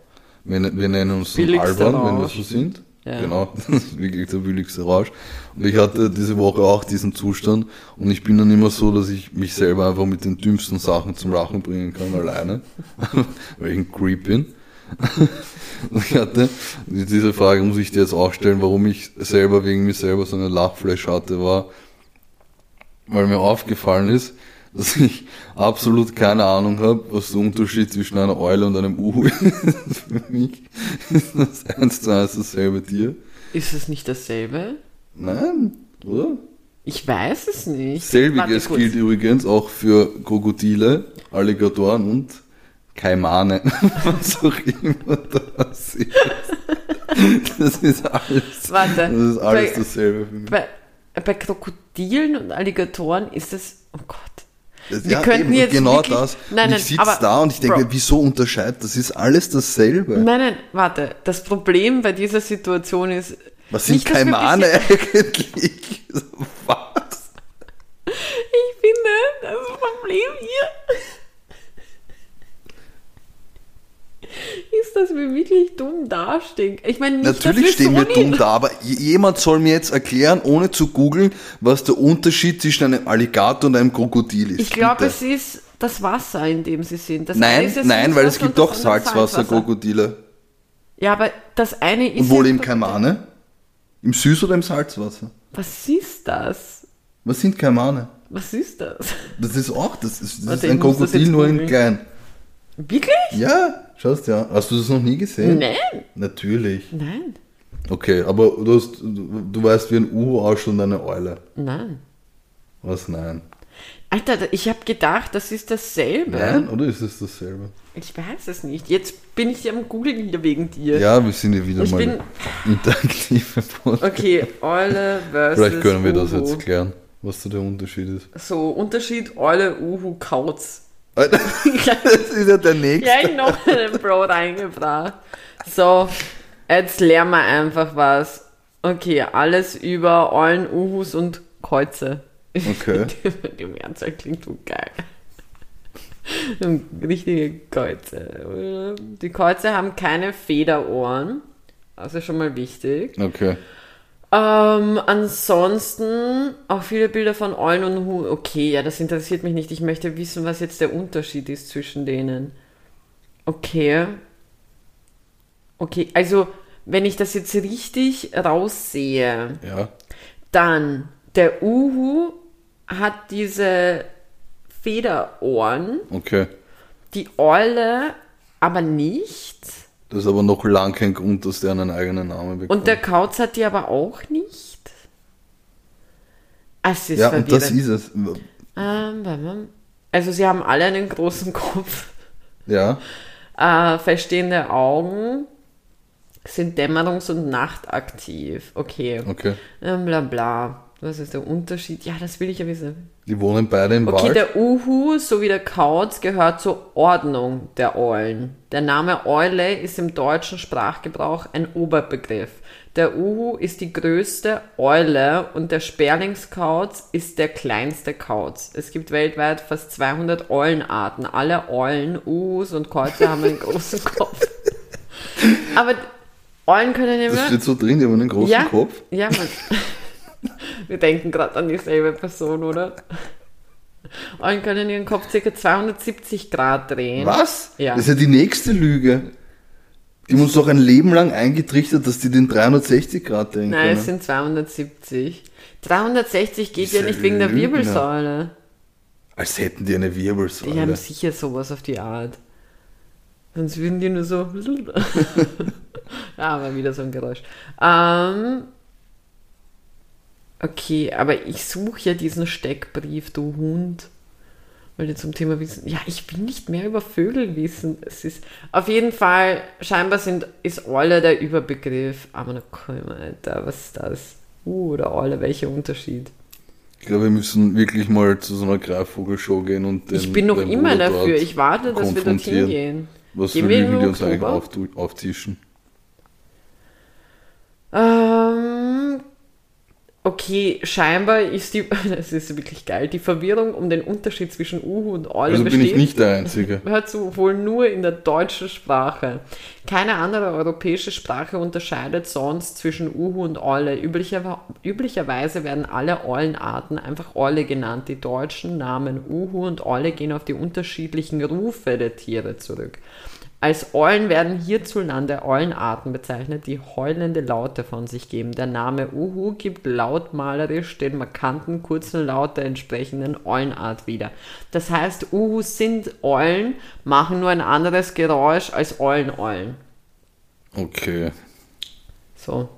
Wir, wir nennen uns Billigster albern, wenn wir so sind. Ja. Genau, das ist wirklich der billigste Rausch. Und ich hatte diese Woche auch diesen Zustand und ich bin dann immer so, dass ich mich selber einfach mit den dümmsten Sachen zum Lachen bringen kann, alleine, weil ich ein Creep bin. Und ich hatte, diese Frage muss ich dir jetzt auch stellen, warum ich selber wegen mir selber so eine Lachflash hatte, war, weil mir aufgefallen ist, dass ich absolut keine Ahnung habe, was der Unterschied zwischen einer Eule und einem Uhu ist. Für mich ist das eins zu eins dasselbe Tier. Ist es nicht dasselbe? Nein, oder? Ich weiß es nicht. Selbiges gilt übrigens auch für Krokodile, Alligatoren und Kaimane, was auch immer das ist. Das ist alles, Warte. das ist alles dasselbe für mich. Bei, bei Krokodilen und Alligatoren ist es. Oh Gott. Wir könnten jetzt genau wirklich- das. Nein, nein, ich sitze da und ich denke, Bro. wieso unterscheidet? Das ist alles dasselbe. Nein, nein, warte. Das Problem bei dieser Situation ist. Was sind nicht, Kaimane eigentlich? Was? Ich finde, das Problem hier ist, dass wir wirklich dumm dastehen. Ich meine, nicht, Natürlich dass stehen so wir dumm da, aber jemand soll mir jetzt erklären, ohne zu googeln, was der Unterschied zwischen einem Alligator und einem Krokodil ist. Ich glaube, es ist das Wasser, in dem sie sind. Das Nein, nein, weil es gibt doch Salzwasserkrokodile. Ja, aber das eine ist. Und ja- leben Kaimane? Im Süß- oder im Salzwasser? Was ist das? Was sind Kaimane? Was ist das? Das ist auch, das ist, das Warte, ist ein Krokodil nur in klein. Wirklich? Ja, schaust ja. Hast du das noch nie gesehen? Nein. Natürlich. Nein. Okay, aber du, hast, du, du weißt, wie ein Uhu ausschaut und eine Eule. Nein. Was? Nein. Alter, ich habe gedacht, das ist dasselbe. Nein? Oder ist es dasselbe? Ich weiß es nicht. Jetzt bin ich am Googeln hier wegen dir. Ja, wir sind ja wieder Ich mal bin. interaktive Podcast. Okay, Eule versus. Vielleicht können wir das Uhu. jetzt klären, was da der Unterschied ist. So, Unterschied Eule, Uhu, Kauz. Das ist ja der nächste. Ja, ich noch einen Bro reingebracht. So, jetzt lernen wir einfach was. Okay, alles über Eulen, Uhus und Kreuze. Okay. Die Mehrzahl klingt so geil. Richtige Kreuze. Die Kreuze haben keine Federohren. Das ist schon mal wichtig. Okay. Ähm, ansonsten auch viele Bilder von Eulen und Hu. Okay, ja, das interessiert mich nicht. Ich möchte wissen, was jetzt der Unterschied ist zwischen denen. Okay. Okay, also wenn ich das jetzt richtig raussehe, Ja. dann der Uhu hat diese Federohren, Okay. die Eule aber nicht. Das ist aber noch lang kein Grund, dass der einen eigenen Namen bekommt. Und der Kauz hat die aber auch nicht. Ah, Es ist ja, und das ist es. Ähm. Also sie haben alle einen großen Kopf, Ja. äh, verstehende Augen, sind dämmerungs- und nachtaktiv. Okay. Okay. Ähm, bla bla. Was ist der Unterschied? Ja, das will ich ja wissen. Die wohnen beide im Okay, Wald. der Uhu sowie der Kauz gehört zur Ordnung der Eulen. Der Name Eule ist im deutschen Sprachgebrauch ein Oberbegriff. Der Uhu ist die größte Eule und der Sperlingskauz ist der kleinste Kauz. Es gibt weltweit fast 200 Eulenarten. Alle Eulen, Uhus und Käuze haben einen großen Kopf. Aber Eulen können das immer... steht so drin, die haben einen großen ja, Kopf. Ja, man. Wir denken gerade an dieselbe Person, oder? Eulen können ihren Kopf ca. 270 Grad drehen. Was? Ja. Das ist ja die nächste Lüge. Die haben uns doch ein Leben lang eingetrichtert, dass die den 360 Grad drehen Nein, können. es sind 270. 360 geht ja nicht wegen der Lügner. Wirbelsäule. Als hätten die eine Wirbelsäule. Die haben sicher sowas auf die Art. Sonst würden die nur so. ja, aber wieder so ein Geräusch. Ähm, okay, aber ich suche ja diesen Steckbrief, du Hund. Weil die zum Thema wissen. Ja, ich will nicht mehr über Vögel wissen. Es ist auf jeden Fall, scheinbar sind, ist Olle der Überbegriff. Aber na komm, Alter, was ist das? Uh, oder Olle, welcher Unterschied? Ich glaube, wir müssen wirklich mal zu so einer Greifvogelshow gehen und den ich bin noch immer dafür. Ich warte, dass wir dorthin gehen. Was Gehen für wir Lügen die uns eigentlich Oktober? auftu- auftischen. Ähm, okay, scheinbar ist die, das ist wirklich geil, die Verwirrung um den Unterschied zwischen Uhu und Eule Also bin besteht. ich nicht der Einzige. Hört zu, wohl nur in der deutschen Sprache. Keine andere europäische Sprache unterscheidet sonst zwischen Uhu und Eule. Üblicher, üblicherweise werden alle Eulenarten einfach Eule genannt. Die deutschen Namen Uhu und Eule gehen auf die unterschiedlichen Rufe der Tiere zurück. Als Eulen werden hierzulande Eulenarten bezeichnet, die heulende Laute von sich geben. Der Name Uhu gibt lautmalerisch den markanten kurzen Laut der entsprechenden Eulenart wieder. Das heißt, Uhus sind Eulen, machen nur ein anderes Geräusch als Eulen-Eulen. Okay. So.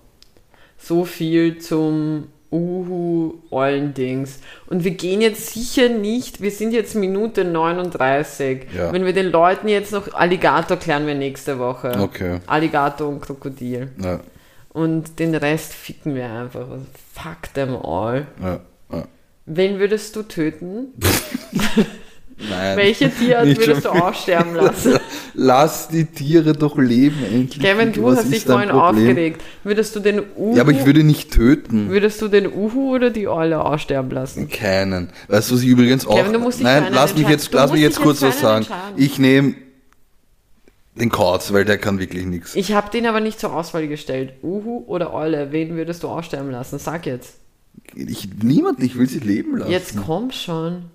So viel zum Uhu-Eulen-Dings. Und wir gehen jetzt sicher nicht, wir sind jetzt Minute 39. Ja. Wenn wir den Leuten jetzt noch Alligator klären wir nächste Woche. Okay. Alligator und Krokodil. Ja, Und den Rest ficken wir einfach. Fuck them all. ja. Wen würdest du töten? Nein. Welche Tierart würdest du aussterben lassen? Lass die Tiere doch leben, endlich. Kevin, du Was hast dich vorhin aufgeregt. Würdest du den Uhu, Ja, aber ich würde nicht töten. würdest du den Uhu oder die Eule aussterben lassen? Keinen. Weißt du, was ich übrigens auch. Kevin, du musst dich Nein, lass mich jetzt, lass mich jetzt kurz was sagen. Ich nehme den Kauz, weil der kann wirklich nichts. Ich habe den aber nicht zur Auswahl gestellt. Uhu oder Eule, wen würdest du aussterben lassen? Sag jetzt. Ich, niemand, ich will sie leben lassen. Jetzt komm schon.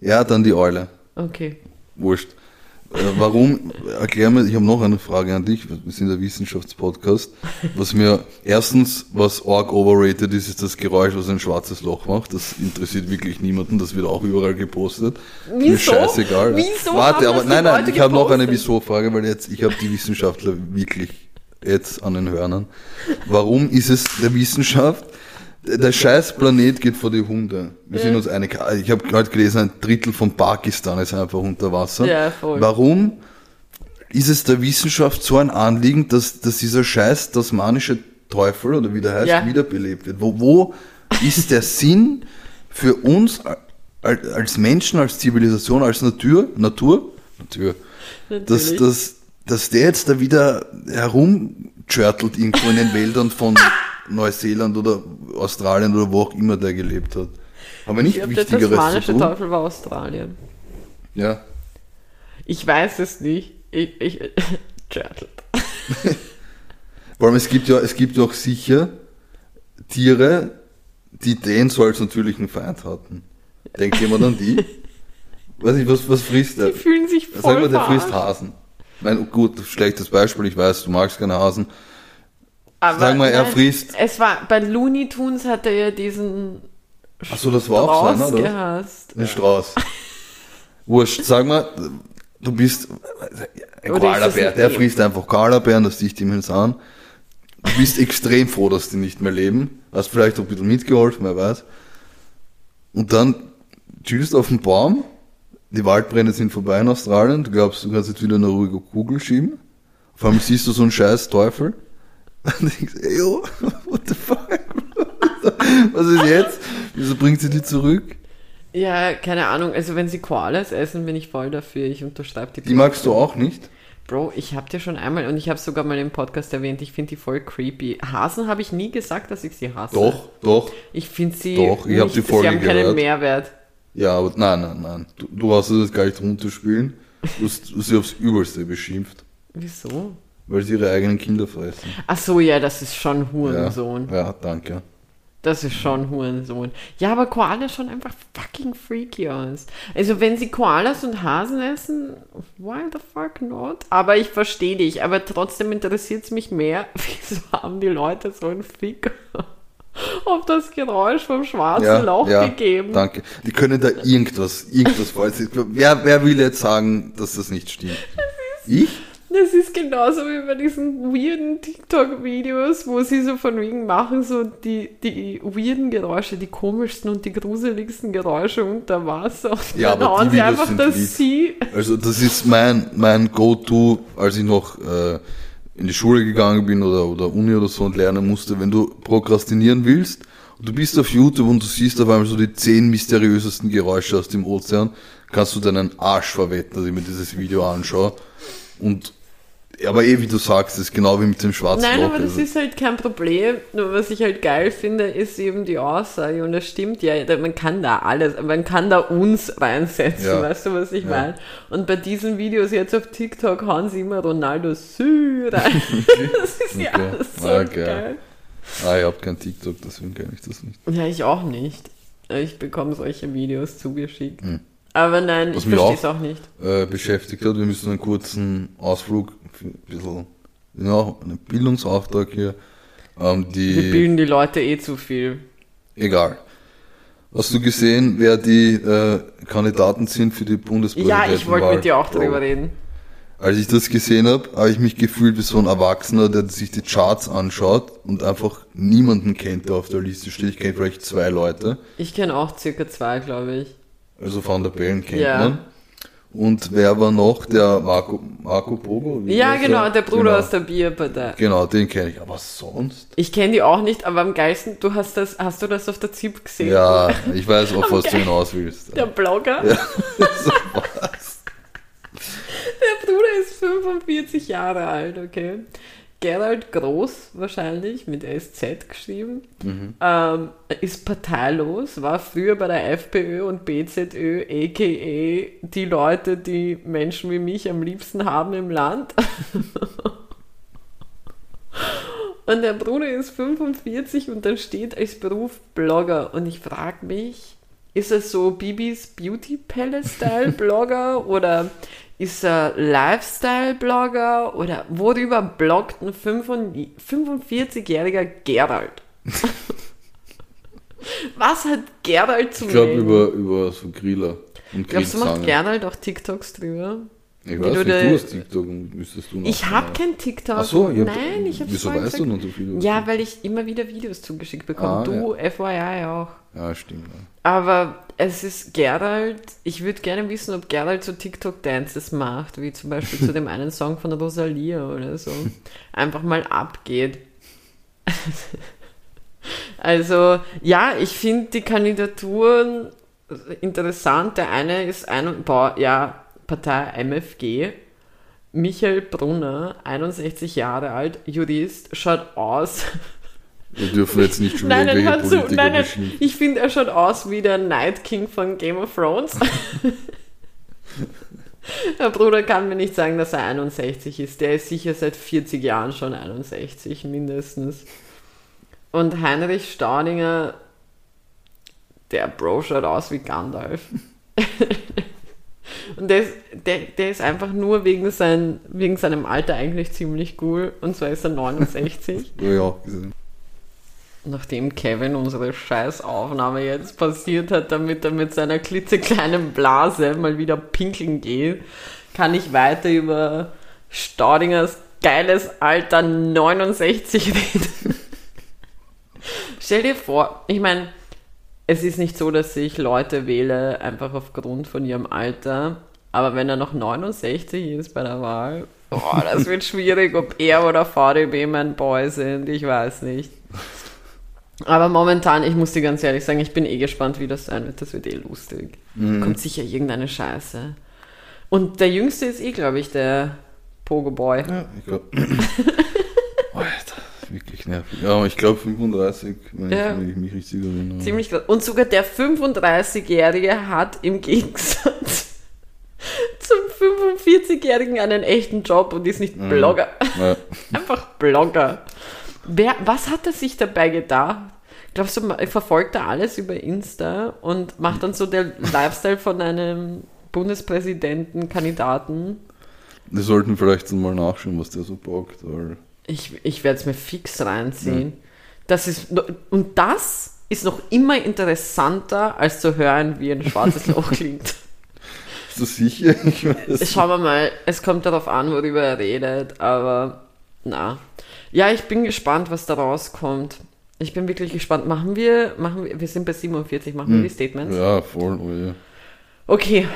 Ja, dann die Eule. Okay. Wurscht. Äh, warum, erklär mir, ich habe noch eine Frage an dich, wir sind der Wissenschaftspodcast. Was mir, erstens, was arg overrated ist, ist das Geräusch, was ein schwarzes Loch macht. Das interessiert wirklich niemanden, das wird auch überall gepostet. Wieso? Mir scheißegal. Wieso Warte, aber nein, nein, ich habe noch eine? Wieso-Frage, weil jetzt, ich habe die Wissenschaftler wirklich jetzt an den Hörnern. Warum ist es der Wissenschaft, der scheiß Planet geht vor die Hunde. Wir sind uns einig. Ich habe gerade gelesen, ein Drittel von Pakistan ist einfach unter Wasser. Ja, voll. Warum ist es der Wissenschaft so ein Anliegen, dass, dass dieser scheiß tasmanische Teufel oder wie der heißt, Ja. wiederbelebt wird? Wo, wo ist der Sinn für uns als, Menschen, als Zivilisation, als Natur, Natur, Natur, dass, Natürlich. dass, dass der jetzt da wieder herumtschörtelt irgendwo in den Wäldern von Neuseeland oder Australien oder wo auch immer der gelebt hat. Aber Ich nicht glaube, der Wichtigeres zu tasmanische. Teufel war Australien. Ja. Ich weiß es nicht. Ich, ich, Turtle. Vor allem, es gibt ja, es gibt ja auch sicher Tiere, die den so als natürlichen Feind hatten. Denkt jemand an die? Weiß ich, was, was frisst der? Die fühlen sich Sag voll mal, der frisst. Hasen. Nein, gut, schlechtes Beispiel, ich weiß, du magst keine Hasen. Aber Sag mal, er nein, frisst- Es war, bei Looney Tunes hat er ja diesen Achso, das war auch Strauß seiner, oder? gehasst. Ein Strauß. Wurscht, sag mal, du bist ein Oder Koalabär, der frisst einfach Koalabären, das dicht ihm ins an. Du bist extrem froh, dass die nicht mehr leben. Hast vielleicht auch ein bisschen mitgeholfen, wer weiß. Und dann chillst du auf dem Baum, die Waldbrände sind vorbei in Australien, du glaubst, du kannst jetzt wieder eine ruhige Kugel schieben. Vor allem siehst du so einen scheiß Teufel. Und denkst, ey, yo, what the fuck? Was ist jetzt? Wieso bringt sie die zurück? Ja, keine Ahnung. Also wenn sie Koalas essen, bin ich voll dafür. Ich unterschreibe die. Die magst du auch nicht? Bro, ich habe dir schon einmal und ich habe sogar mal im Podcast erwähnt, ich finde die voll creepy. Hasen habe ich nie gesagt, dass ich sie hasse. Doch, doch. Ich finde sie Doch, ich hab nicht, die Folge sie haben keinen gehört. Mehrwert. Ja, aber nein, nein, nein. Du, du hast jetzt gar nicht runterspielen. Du hast sie aufs Übelste beschimpft, Wieso? Weil sie ihre eigenen Kinder fressen. Ach so, ja, das ist schon Ja, Hurensohn. ja danke. Das ist schon Hurensohn. Ja, aber Koalas schauen einfach fucking freaky aus. Also wenn sie Koalas und Hasen essen, why the fuck not? Aber ich verstehe dich, aber trotzdem interessiert es mich mehr, wieso haben die Leute so einen Fick auf das Geräusch vom schwarzen Ja, Loch ja, gegeben? danke. Die können da irgendwas, irgendwas falsch. Wer, wer will jetzt sagen, dass das nicht stimmt? Ich? Das ist genauso wie bei diesen weirden TikTok-Videos, wo sie so von wegen machen, so die, die weirden Geräusche, die komischsten und die gruseligsten Geräusche unter Wasser. Und Ja, dann aber hauen die sie Videos einfach sind das lieb. Sie. Also das ist mein, mein Go-To, als ich noch äh, in die Schule gegangen bin oder, oder Uni oder so und lernen musste, wenn du prokrastinieren willst und du bist auf YouTube und du siehst auf einmal so die zehn mysteriösesten Geräusche aus dem Ozean, kannst du deinen Arsch verwetten, dass ich mir dieses Video anschaue. Und aber eh, wie du sagst, ist genau wie mit dem schwarzen Nein, Loch. aber das also, ist halt kein Problem. Nur was ich halt geil finde, ist eben die Aussage. Und das stimmt ja, man kann da alles, man kann da uns reinsetzen, Ja. weißt du, was ich Ja. meine? Und bei diesen Videos jetzt auf TikTok hauen sie immer Ronaldo Sü rein. Das ist ja Okay. so Ah, geil. geil. ah, ich habe kein TikTok, deswegen kenne ich das nicht. Ja, ich auch nicht. Ich bekomme solche Videos zugeschickt. Hm. Aber nein, Was ich verstehe es auch nicht. Äh, beschäftigt hat, wir müssen einen kurzen Ausflug, ein bisschen, ja, einen Bildungsauftrag hier. Ähm, die, Wir bilden die Leute eh zu viel. Egal. Hast du gesehen, wer die äh, Kandidaten sind für die Ja, Bundespräsidentenwahl? ich wollte mit dir auch drüber reden. Als ich das gesehen habe, habe ich mich gefühlt wie so ein Erwachsener, der sich die Charts anschaut und einfach niemanden kennt, der auf der Liste steht. Ich kenne vielleicht zwei Leute. Ich kenne auch circa zwei, glaube ich. Also Van der Bellen kennt Ja. man. Und wer war noch? Der Marco, Marco Pogo? Ja, genau, der Bruder genau. aus der Bierpartei. Genau, den kenne ich. Aber sonst? Ich kenne die auch nicht, aber am geilsten, du hast das, hast du das auf der ZIP gesehen? Ja, ich weiß auch, was du hinaus willst. Der Blogger. Was? Der Bruder ist 45 Jahre alt, okay. Gerald Groß wahrscheinlich, mit SZ geschrieben, Mhm. ähm, ist parteilos, war früher bei der FPÖ und BZÖ, a.k.a. die Leute, die Menschen wie mich am liebsten haben im Land. und der Bruder ist 45 und dann steht als Beruf Blogger. Und ich frage mich, Ist er so Bibis Beauty Palace Style Blogger oder ist er Lifestyle-Blogger oder worüber bloggt ein 45-jähriger Gerald? Was hat Gerald zu Ich glaube über, über so Griller und Glaubst du, macht. Gerald auch TikToks drüber? Ich weiß nicht, du hast TikTok und müsstest du noch. Ich habe kein TikTok. Ach so, ich hab- Nein, ich habe Wieso weißt du noch so viel? Ja, weil ich immer wieder Videos zugeschickt bekomme. Ah, du, FYI auch. Ja, stimmt. Ja. Aber es ist Gerald, ich würde gerne wissen, ob Gerald so TikTok-Dances macht, wie zum Beispiel zu dem einen Song von Rosalia oder so. Einfach mal abgeht. Also, ja, ich finde die Kandidaturen interessant. Der eine ist ein, boah, ja, Partei MFG. Michael Brunner, 61 Jahre alt, Jurist, schaut aus Wir dürfen jetzt nicht schon Nein, nein, irgendwelche hör zu. Politiker Nein, nein. Ich finde, er schaut aus wie der Night King von Game of Thrones. der Bruder kann mir nicht sagen, dass er 61 ist. Der ist sicher seit 40 Jahren schon 61, mindestens. Und Heinrich Staudinger, der Bro schaut aus wie Gandalf. Und der ist, der, der ist einfach nur wegen, sein, wegen seinem Alter eigentlich ziemlich cool. Und zwar ist er 69. Ja. Nachdem Kevin unsere Scheißaufnahme jetzt passiert hat, damit er mit seiner klitzekleinen Blase mal wieder pinkeln geht, kann ich weiter über Staudingers geiles Alter 69 reden. Stell dir vor, ich meine, es ist nicht so, dass ich Leute wähle, einfach aufgrund von ihrem Alter, aber wenn er noch 69 ist bei der Wahl, oh, das wird schwierig, ob er oder VDB mein Boy sind, ich weiß nicht. Aber momentan, ich muss dir ganz ehrlich sagen, ich bin eh gespannt, wie das sein wird. Das wird eh lustig. Kommt sicher irgendeine Scheiße. Und der Jüngste ist eh, glaube ich, der Pogo Boy. Ja, ich glaube. Wirklich nervig. Ja, ich glaube 35, wenn, Ja. ich, wenn ich mich richtig erinnere. Ziemlich krass. Und sogar der 35-Jährige hat im Gegensatz zum 45-Jährigen einen echten Job und ist nicht Blogger. Ja. Einfach Blogger. Wer, was hat er sich dabei gedacht? Glaubst du, verfolgt er alles über Insta und macht dann so der Lifestyle von einem Bundespräsidentenkandidaten? Wir sollten vielleicht mal nachschauen, was der so bockt. Weil Ich, ich werde es mir fix reinziehen. Das ist, und das ist noch immer interessanter, als zu hören, wie ein schwarzes Loch klingt. ist das sicher? Ich weiß. Schauen wir mal, es kommt darauf an, worüber er redet, aber na. Ja, ich bin gespannt, was da rauskommt. Ich bin wirklich gespannt. Machen wir, machen wir, wir sind bei 47, machen wir die Statements? Ja, voll. Oh, ja. Okay,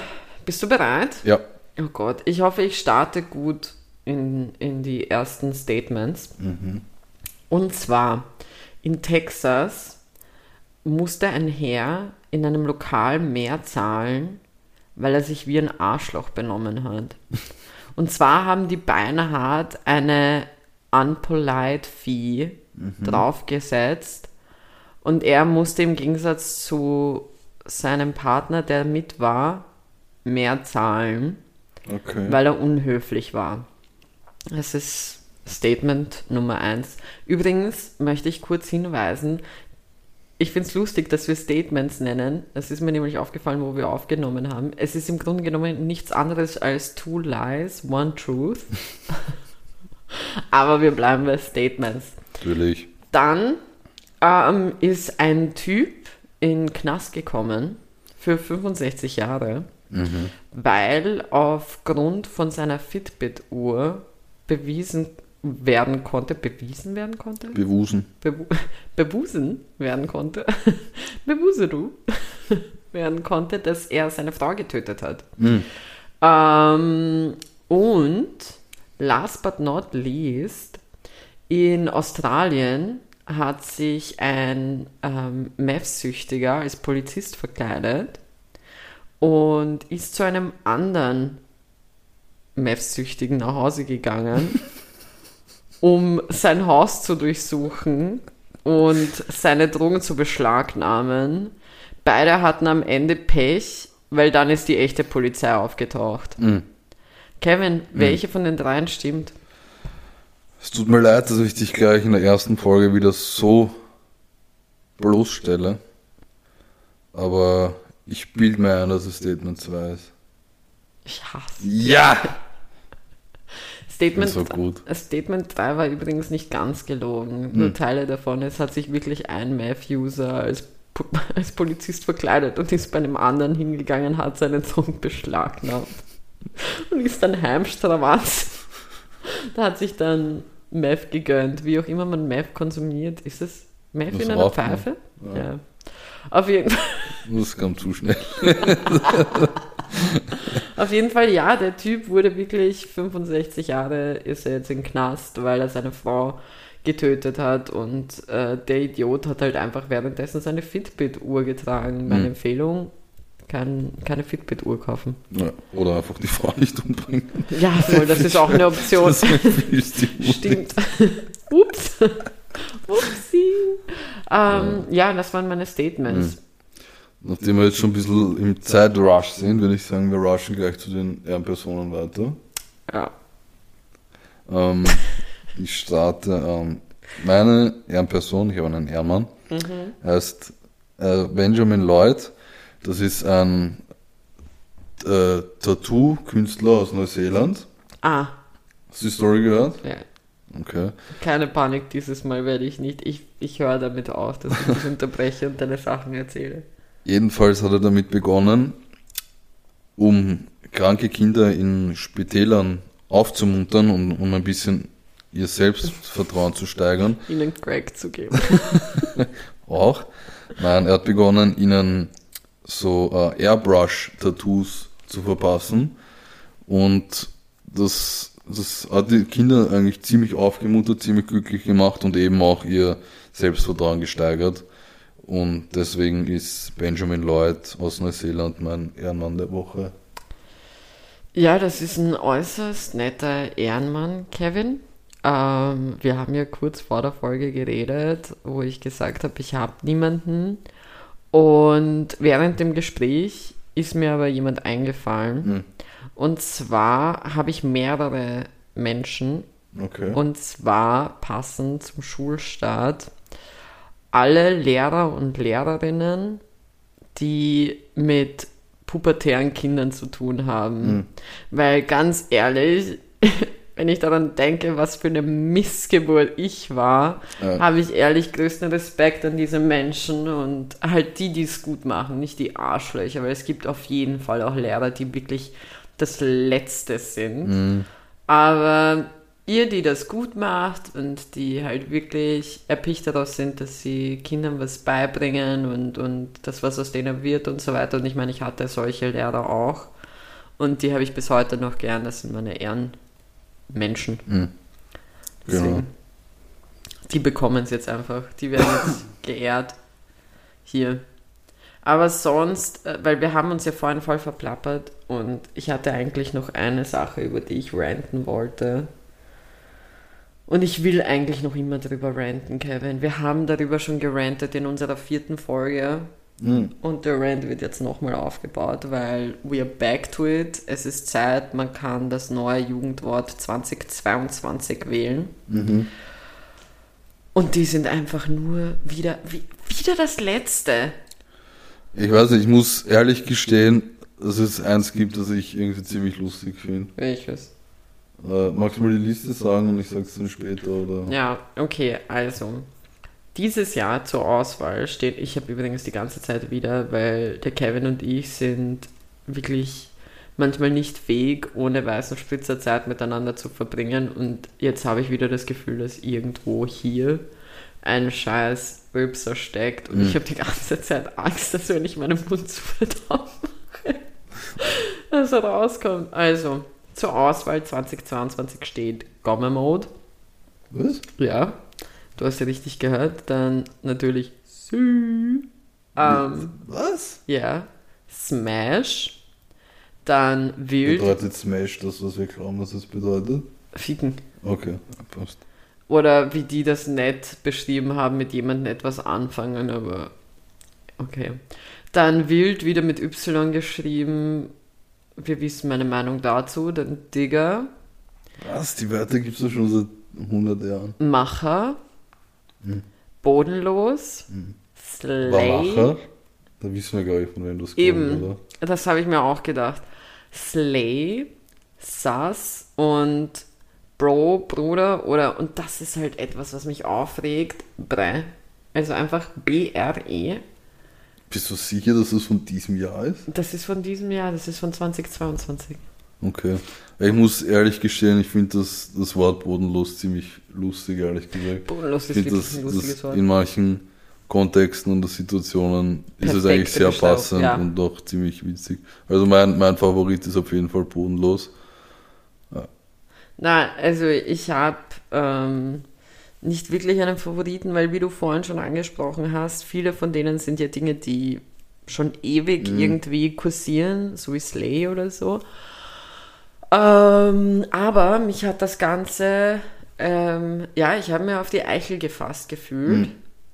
bist du bereit? ja. Oh Gott, ich hoffe, ich starte gut in, in die ersten Statements. Und zwar, in Texas musste ein Herr in einem Lokal mehr zahlen, weil er sich wie ein Arschloch benommen hat. Und zwar haben die Beinhard eine unpolite Fee draufgesetzt und er musste im Gegensatz zu seinem Partner, der mit war, mehr zahlen Okay. weil er unhöflich war. Das ist Statement Nummer eins. Übrigens möchte ich kurz hinweisen, ich finde es lustig, dass wir Statements nennen. Das ist mir nämlich aufgefallen, wo wir aufgenommen haben. Es ist im Grunde genommen nichts anderes als Two Lies, One Truth. Aber wir bleiben bei Statements. Natürlich. Dann ähm, ist ein Typ in Knast gekommen für 65 Jahre, weil aufgrund von seiner Fitbit-Uhr bewiesen werden konnte, bewiesen werden konnte? Bewusen. Bewu bebusen werden konnte, Bewuseru werden konnte, dass er seine Frau getötet hat. Ähm, und last but not least, in Australien hat sich ein ähm, Meth-Süchtiger als Polizist verkleidet und ist zu einem anderen Meth-Süchtigen nach Hause gegangen, um sein Haus zu durchsuchen und seine Drogen zu beschlagnahmen. Beide hatten am Ende Pech, weil dann ist die echte Polizei aufgetaucht. Kevin, welche von den dreien stimmt? Es tut mir leid, dass ich dich gleich in der ersten Folge wieder so bloßstelle. Aber Ich bilde mir ein, dass es Statement 2 ist. Ich hasse. Ja! Statement, so gut. Statement 3 war übrigens nicht ganz gelogen. Nur Hm. Teile davon. Es hat sich wirklich ein Meth-User als, als Polizist verkleidet und ist bei einem anderen hingegangen, hat seinen Sohn beschlagnahmt. Und ist dann heimstravanz. Da hat sich dann Meth gegönnt, wie auch immer man Meth konsumiert. Ist es Meth Das in einer. Pfeife? Ja. Ja. Auf jeden Fall. Das kam zu schnell. Auf jeden Fall, ja, der Typ wurde wirklich 65 Jahre, ist er jetzt im Knast, weil er seine Frau getötet hat und äh, der Idiot hat halt einfach währenddessen seine Fitbit-Uhr getragen. Meine Mhm. Empfehlung, kein, keine Fitbit-Uhr kaufen. Ja, oder einfach die Frau nicht umbringen. Ja, voll, das ist auch eine Option. Stimmt. Ups. Upsi. Ähm, ja, das waren meine Statements. Nachdem wir jetzt schon ein bisschen im Zeitrush sind, würde ich sagen, wir rushen gleich zu den Ehrenpersonen weiter. Ja. Ähm, ich starte. Ähm, meine Ehrenperson, ich habe einen Ehrenmann, heißt äh, Benjamin Lloyd. Das ist ein äh, Tattoo-Künstler aus Neuseeland. Ah, Hast du die Story gehört? ja. Okay. Keine Panik, dieses Mal werde ich nicht. Ich, ich höre damit auf, dass ich dich unterbreche und deine Sachen erzähle. Jedenfalls hat er damit begonnen, um kranke Kinder in Spitälern aufzumuntern und um ein bisschen ihr Selbstvertrauen zu steigern. Ihnen Crack zu geben. Auch. Nein, er hat begonnen, ihnen so äh, Airbrush-Tattoos zu verpassen. Und das, das hat die Kinder eigentlich ziemlich aufgemuntert, ziemlich glücklich gemacht und eben auch ihr Selbstvertrauen gesteigert. Und deswegen ist Benjamin Lloyd aus Neuseeland mein Ehrenmann der Woche. Ja, das ist ein äußerst netter Ehrenmann, Kevin. Ähm, wir haben ja kurz vor der Folge geredet, wo ich gesagt habe, ich habe niemanden. Und während dem Gespräch ist mir aber jemand eingefallen. Hm. Und zwar habe ich mehrere Menschen, Okay. Und zwar passend zum Schulstart alle Lehrer und Lehrerinnen, die mit pubertären Kindern zu tun haben. Weil ganz ehrlich, wenn ich daran denke, was für eine Missgeburt ich war, Ja. habe ich ehrlich größten Respekt an diese Menschen und halt die, die es gut machen, nicht die Arschlöcher, weil es gibt auf jeden Fall auch Lehrer, die wirklich das Letzte sind. Aber ihr, die das gut macht und die halt wirklich erpicht darauf sind, dass sie Kindern was beibringen und, und das, was aus denen wird und so weiter. Und ich meine, ich hatte solche Lehrer auch. Und die habe ich bis heute noch gern. Das sind meine Ehrenmenschen. Mhm. Deswegen, Genau. Die bekommen es jetzt einfach. Die werden jetzt geehrt. Hier. Aber sonst, äh, weil wir haben uns ja vorhin voll verplappert und ich hatte eigentlich noch eine Sache, über die ich ranten wollte. Und ich will eigentlich noch immer darüber ranten, Kevin. Wir haben darüber schon gerantet in unserer vierten Folge. Mhm. Und der Rant wird jetzt nochmal aufgebaut, weil we are back to it. Es ist Zeit, man kann das neue Jugendwort 2022 wählen. Mhm. Und die sind einfach nur wieder, wie, wieder das letzte. Ich weiß nicht, ich muss ehrlich gestehen, dass es eins gibt, das ich irgendwie ziemlich lustig finde. Welches? Äh, magst du mal die Liste sagen und ich sag's dann später, oder? Ja, okay, also. Dieses Jahr zur Auswahl steht, ich habe übrigens die ganze Zeit wieder, weil der Kevin und ich sind wirklich manchmal nicht fähig, ohne weißen Spritzer Zeit miteinander zu verbringen. Und jetzt habe ich wieder das Gefühl, dass irgendwo hier ein scheiß Rülpser steckt. Und Mhm. ich habe die ganze Zeit Angst, dass wenn ich meinen Mund zu verdammt mache, dass er rauskommt. Also, zur Auswahl 2022 steht Gomme Mode. Was? Ja, du hast ja richtig gehört. Dann natürlich Sü. Ähm, Was? ja, Smash. Dann Wild. Bedeutet Smash das, was wir glauben, was es bedeutet? Ficken. Okay, passt. Oder wie die das nett beschrieben haben, mit jemandem etwas anfangen, aber okay. Dann Wild wieder mit Y geschrieben. Wir wissen meine Meinung dazu. Dann Digger, Was? Die Wörter gibt's doch schon seit 100 Jahren. Macher, Hm. Bodenlos, Slay, Wamacher? Da wissen wir gar nicht, von wem das Eben, kommt, oder? das habe ich mir auch gedacht. Slay, Sass und Bro, Bruder oder, und das ist halt etwas, was mich aufregt, Bre. Also einfach B-R-E. Bist du sicher, dass das von diesem Jahr ist? Das ist von diesem Jahr, das ist von 2022. Okay. Ich muss ehrlich gestehen, ich finde das, das Wort bodenlos ziemlich lustig, ehrlich gesagt. Bodenlos ist wirklich das, ein das lustiges Wort. in manchen Kontexten und Situationen ist es eigentlich sehr passend ja. und auch ziemlich witzig. Also mein, mein Favorit ist auf jeden Fall bodenlos. Na, also ich habe ähm, nicht wirklich einen Favoriten, weil wie du vorhin schon angesprochen hast, viele von denen sind ja Dinge, die schon ewig Mhm. irgendwie kursieren, so wie Slay oder so. Ähm, aber mich hat das Ganze, ähm, ja, ich habe mir auf die Eichel gefasst gefühlt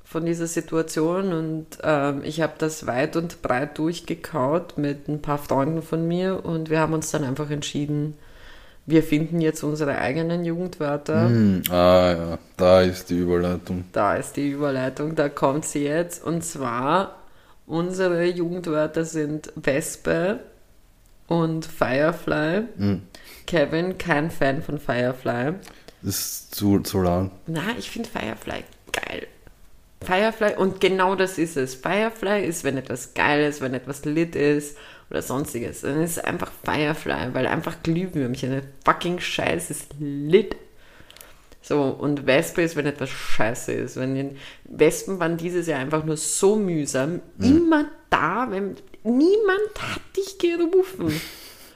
von dieser Situation und ähm, ich habe das weit und breit durchgekaut mit ein paar Freunden von mir und wir haben uns dann einfach entschieden, wir finden jetzt unsere eigenen Jugendwörter. Hm, ah ja, da ist die Überleitung. Da ist die Überleitung, da kommt sie jetzt. Und zwar, unsere Jugendwörter sind Wespe und Firefly. Hm. Kevin, kein Fan von Firefly. Ist zu, zu lang. Na, ich finde Firefly geil. Firefly, und genau das ist es. Firefly ist, wenn etwas geil ist, wenn etwas lit ist oder sonstiges. Dann ist es einfach Firefly, weil einfach Glühwürmchen, der fucking Scheiß ist lit. So, und Wespe ist, wenn etwas scheiße ist. Wenn den Wespen waren dieses Jahr einfach nur so mühsam. Immer da, wenn niemand hat dich gerufen.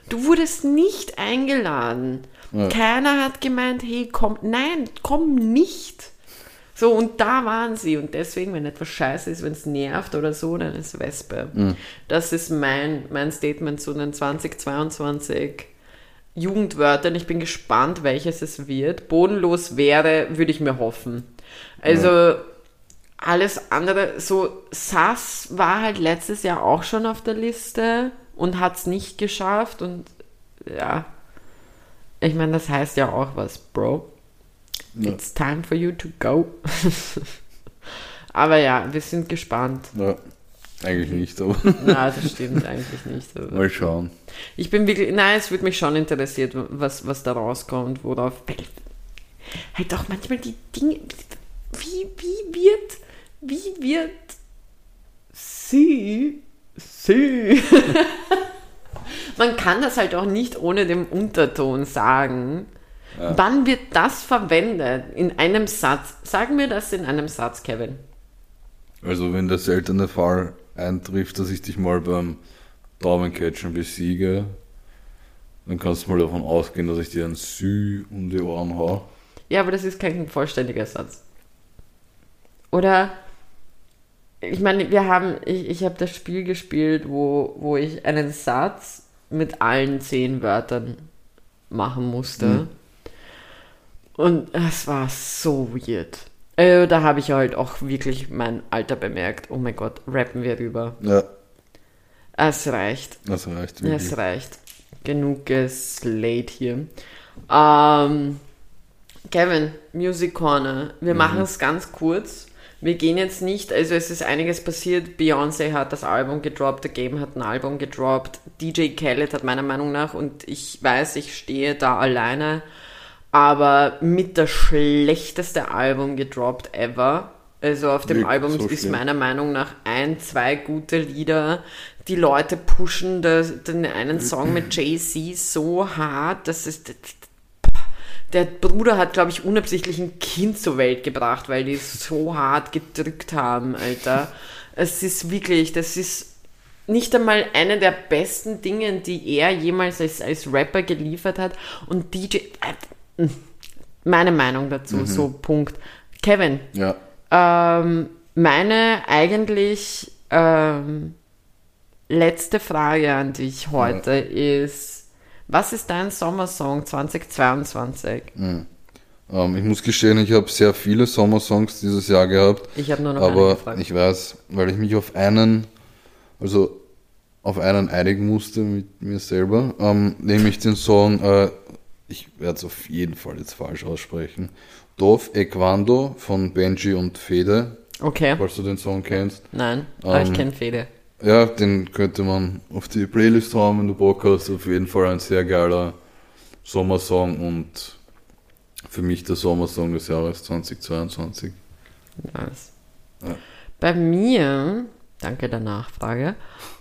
Du wurdest nicht eingeladen. Ja. Keiner hat gemeint, hey, komm, nein, komm nicht. So, und da waren sie. Und deswegen, wenn etwas scheiße ist, wenn es nervt oder so, dann ist Wespe. Das ist mein, mein Statement zu den 2022 Jugendwörtern. Ich bin gespannt, welches es wird. Bodenlos wäre, würde ich mir hoffen. Also, alles andere, so Sass war halt letztes Jahr auch schon auf der Liste und hat es nicht geschafft. Und ja, ich meine, das heißt ja auch was, Bro. Ja. It's time for you to go. aber ja, wir sind gespannt. Ja, eigentlich nicht, aber Na, das stimmt eigentlich nicht. Mal schauen. ich bin wirklich, nein, es würde mich schon interessiert, was, was da rauskommt, worauf. Halt auch manchmal die Dinge. Wie, wie wird, wie wird sie, sie. Man kann das halt auch nicht ohne den Unterton sagen. Wann wird das verwendet? In einem Satz. Sag mir das in einem Satz, Kevin. Also wenn der seltene Fall eintrifft, dass ich dich mal beim Daumencatchen besiege, dann kannst du mal davon ausgehen, dass ich dir ein Sü um die Ohren hau. Ja, aber das ist kein vollständiger Satz. Oder, ich meine, wir haben, ich, ich habe das Spiel gespielt, wo, wo ich einen Satz mit allen zehn Wörtern machen musste. Mhm. Und es war so weird. Äh, da habe ich halt auch wirklich mein Alter bemerkt. Oh mein Gott, rappen wir rüber. Ja, Es reicht. das reicht wirklich. Es reicht. Genug geslayed hier. Ähm, Kevin, Music Corner. Wir machen es ganz kurz. Wir gehen jetzt nicht, also es ist einiges passiert. Beyoncé hat das Album gedroppt, The Game hat ein Album gedroppt, DJ Khaled hat meiner Meinung nach, und ich weiß, ich stehe da alleine, aber mit das schlechteste Album gedroppt ever. Also auf dem Wirklich Album so ist schlimm? meiner Meinung nach ein, zwei gute Lieder. Die Leute pushen das, den einen Song mit Jay-Z so hart, dass es. Der Bruder hat, glaube ich, unabsichtlich ein Kind zur Welt gebracht, weil die so hart gedrückt haben, Alter. Es ist wirklich, das ist nicht einmal eine der besten Dinge, die er jemals als, als Rapper geliefert hat. Und DJ. Meine Meinung dazu, so Punkt. Kevin, Ja, ähm, meine eigentlich ähm, letzte Frage an dich heute ist, was ist dein Sommersong 2022? ähm, ich muss gestehen, ich habe sehr viele Sommersongs dieses Jahr gehabt. Ich habe nur noch einen Aber gefragt. ich weiß, weil ich mich auf einen, also auf einen einigen musste mit mir selber, ähm, nehme ich den Song, äh, ich werde es auf jeden Fall jetzt falsch aussprechen, Dov Equando von Benji und Fede, Okay, falls du den Song kennst. nein, aber ich Ähm, kenne Fede. Ja, den könnte man auf die Playlist haben, wenn du Bock hast. Auf jeden Fall ein sehr geiler Sommersong und für mich der Sommersong des Jahres 2022. Nice. Ja. Bei mir, danke der Nachfrage,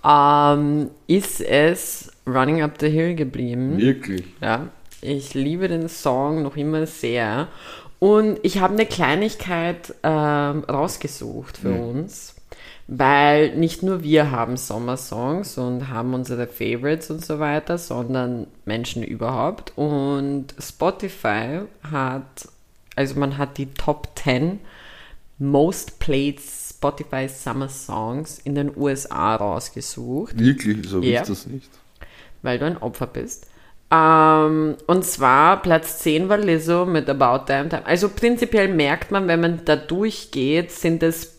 ähm, ist es Running Up the Hill geblieben. Wirklich? Ja. Ich liebe den Song noch immer sehr. Und ich habe eine Kleinigkeit ähm, rausgesucht für mhm. uns, weil nicht nur wir haben Sommersongs und haben unsere Favorites und so weiter, sondern Menschen überhaupt. Und Spotify hat, also man hat die Top 10 Most Played Spotify Summer Songs in den USA rausgesucht. Wirklich? So ja, ich das nicht. Weil du ein Opfer bist. Ähm, und zwar Platz 10 war Lizzo mit About Damn Time. Also prinzipiell merkt man, wenn man da durchgeht, sind es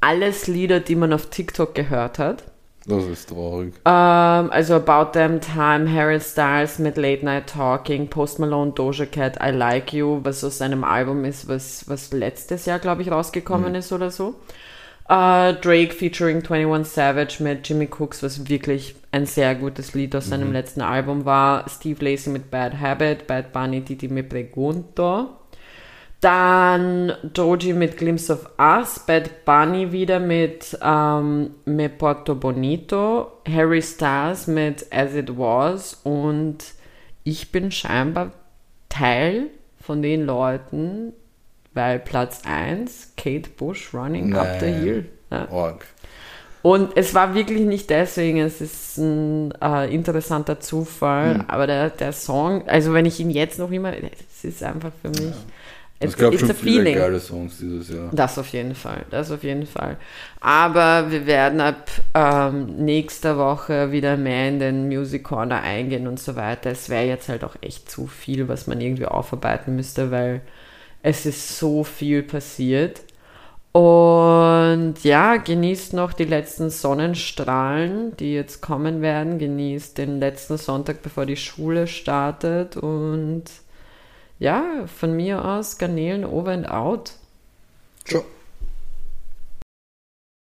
alles Lieder, die man auf TikTok gehört hat. Das ist traurig. Ähm, also About Damn Time, Harry Styles mit Late Night Talking, Post Malone, Doja Cat, I Like You, was aus seinem Album ist, was, was letztes Jahr, glaube ich, rausgekommen mhm. ist oder so. Uh, Drake featuring 21 Savage mit Jimmy Cooks, was wirklich ein sehr gutes Lied aus seinem mhm. letzten Album war. Steve Lacey mit Bad Habit, Bad Bunny, Didi Me Pregunto. Dann Doji mit Glimpse of Us, Bad Bunny wieder mit ähm, Me Porto Bonito, Harry Styles mit As It Was und ich bin scheinbar Teil von den Leuten, weil Platz 1, Kate Bush Running Nein. Up the Hill. Ja. Und es war wirklich nicht deswegen, es ist ein äh, interessanter Zufall, hm. aber der, der Song, also wenn ich ihn jetzt noch immer, es ist einfach für mich. Ja. Es gab schon viele feeling. geile Songs dieses Jahr. Das auf jeden Fall, das auf jeden Fall. Aber wir werden ab ähm, nächster Woche wieder mehr in den Music Corner eingehen und so weiter. Es wäre jetzt halt auch echt zu viel, was man irgendwie aufarbeiten müsste, weil es ist so viel passiert. Und ja, genießt noch die letzten Sonnenstrahlen, die jetzt kommen werden. Genießt den letzten Sonntag, bevor die Schule startet. Und ja, von mir aus Garnelen over and out. Ciao.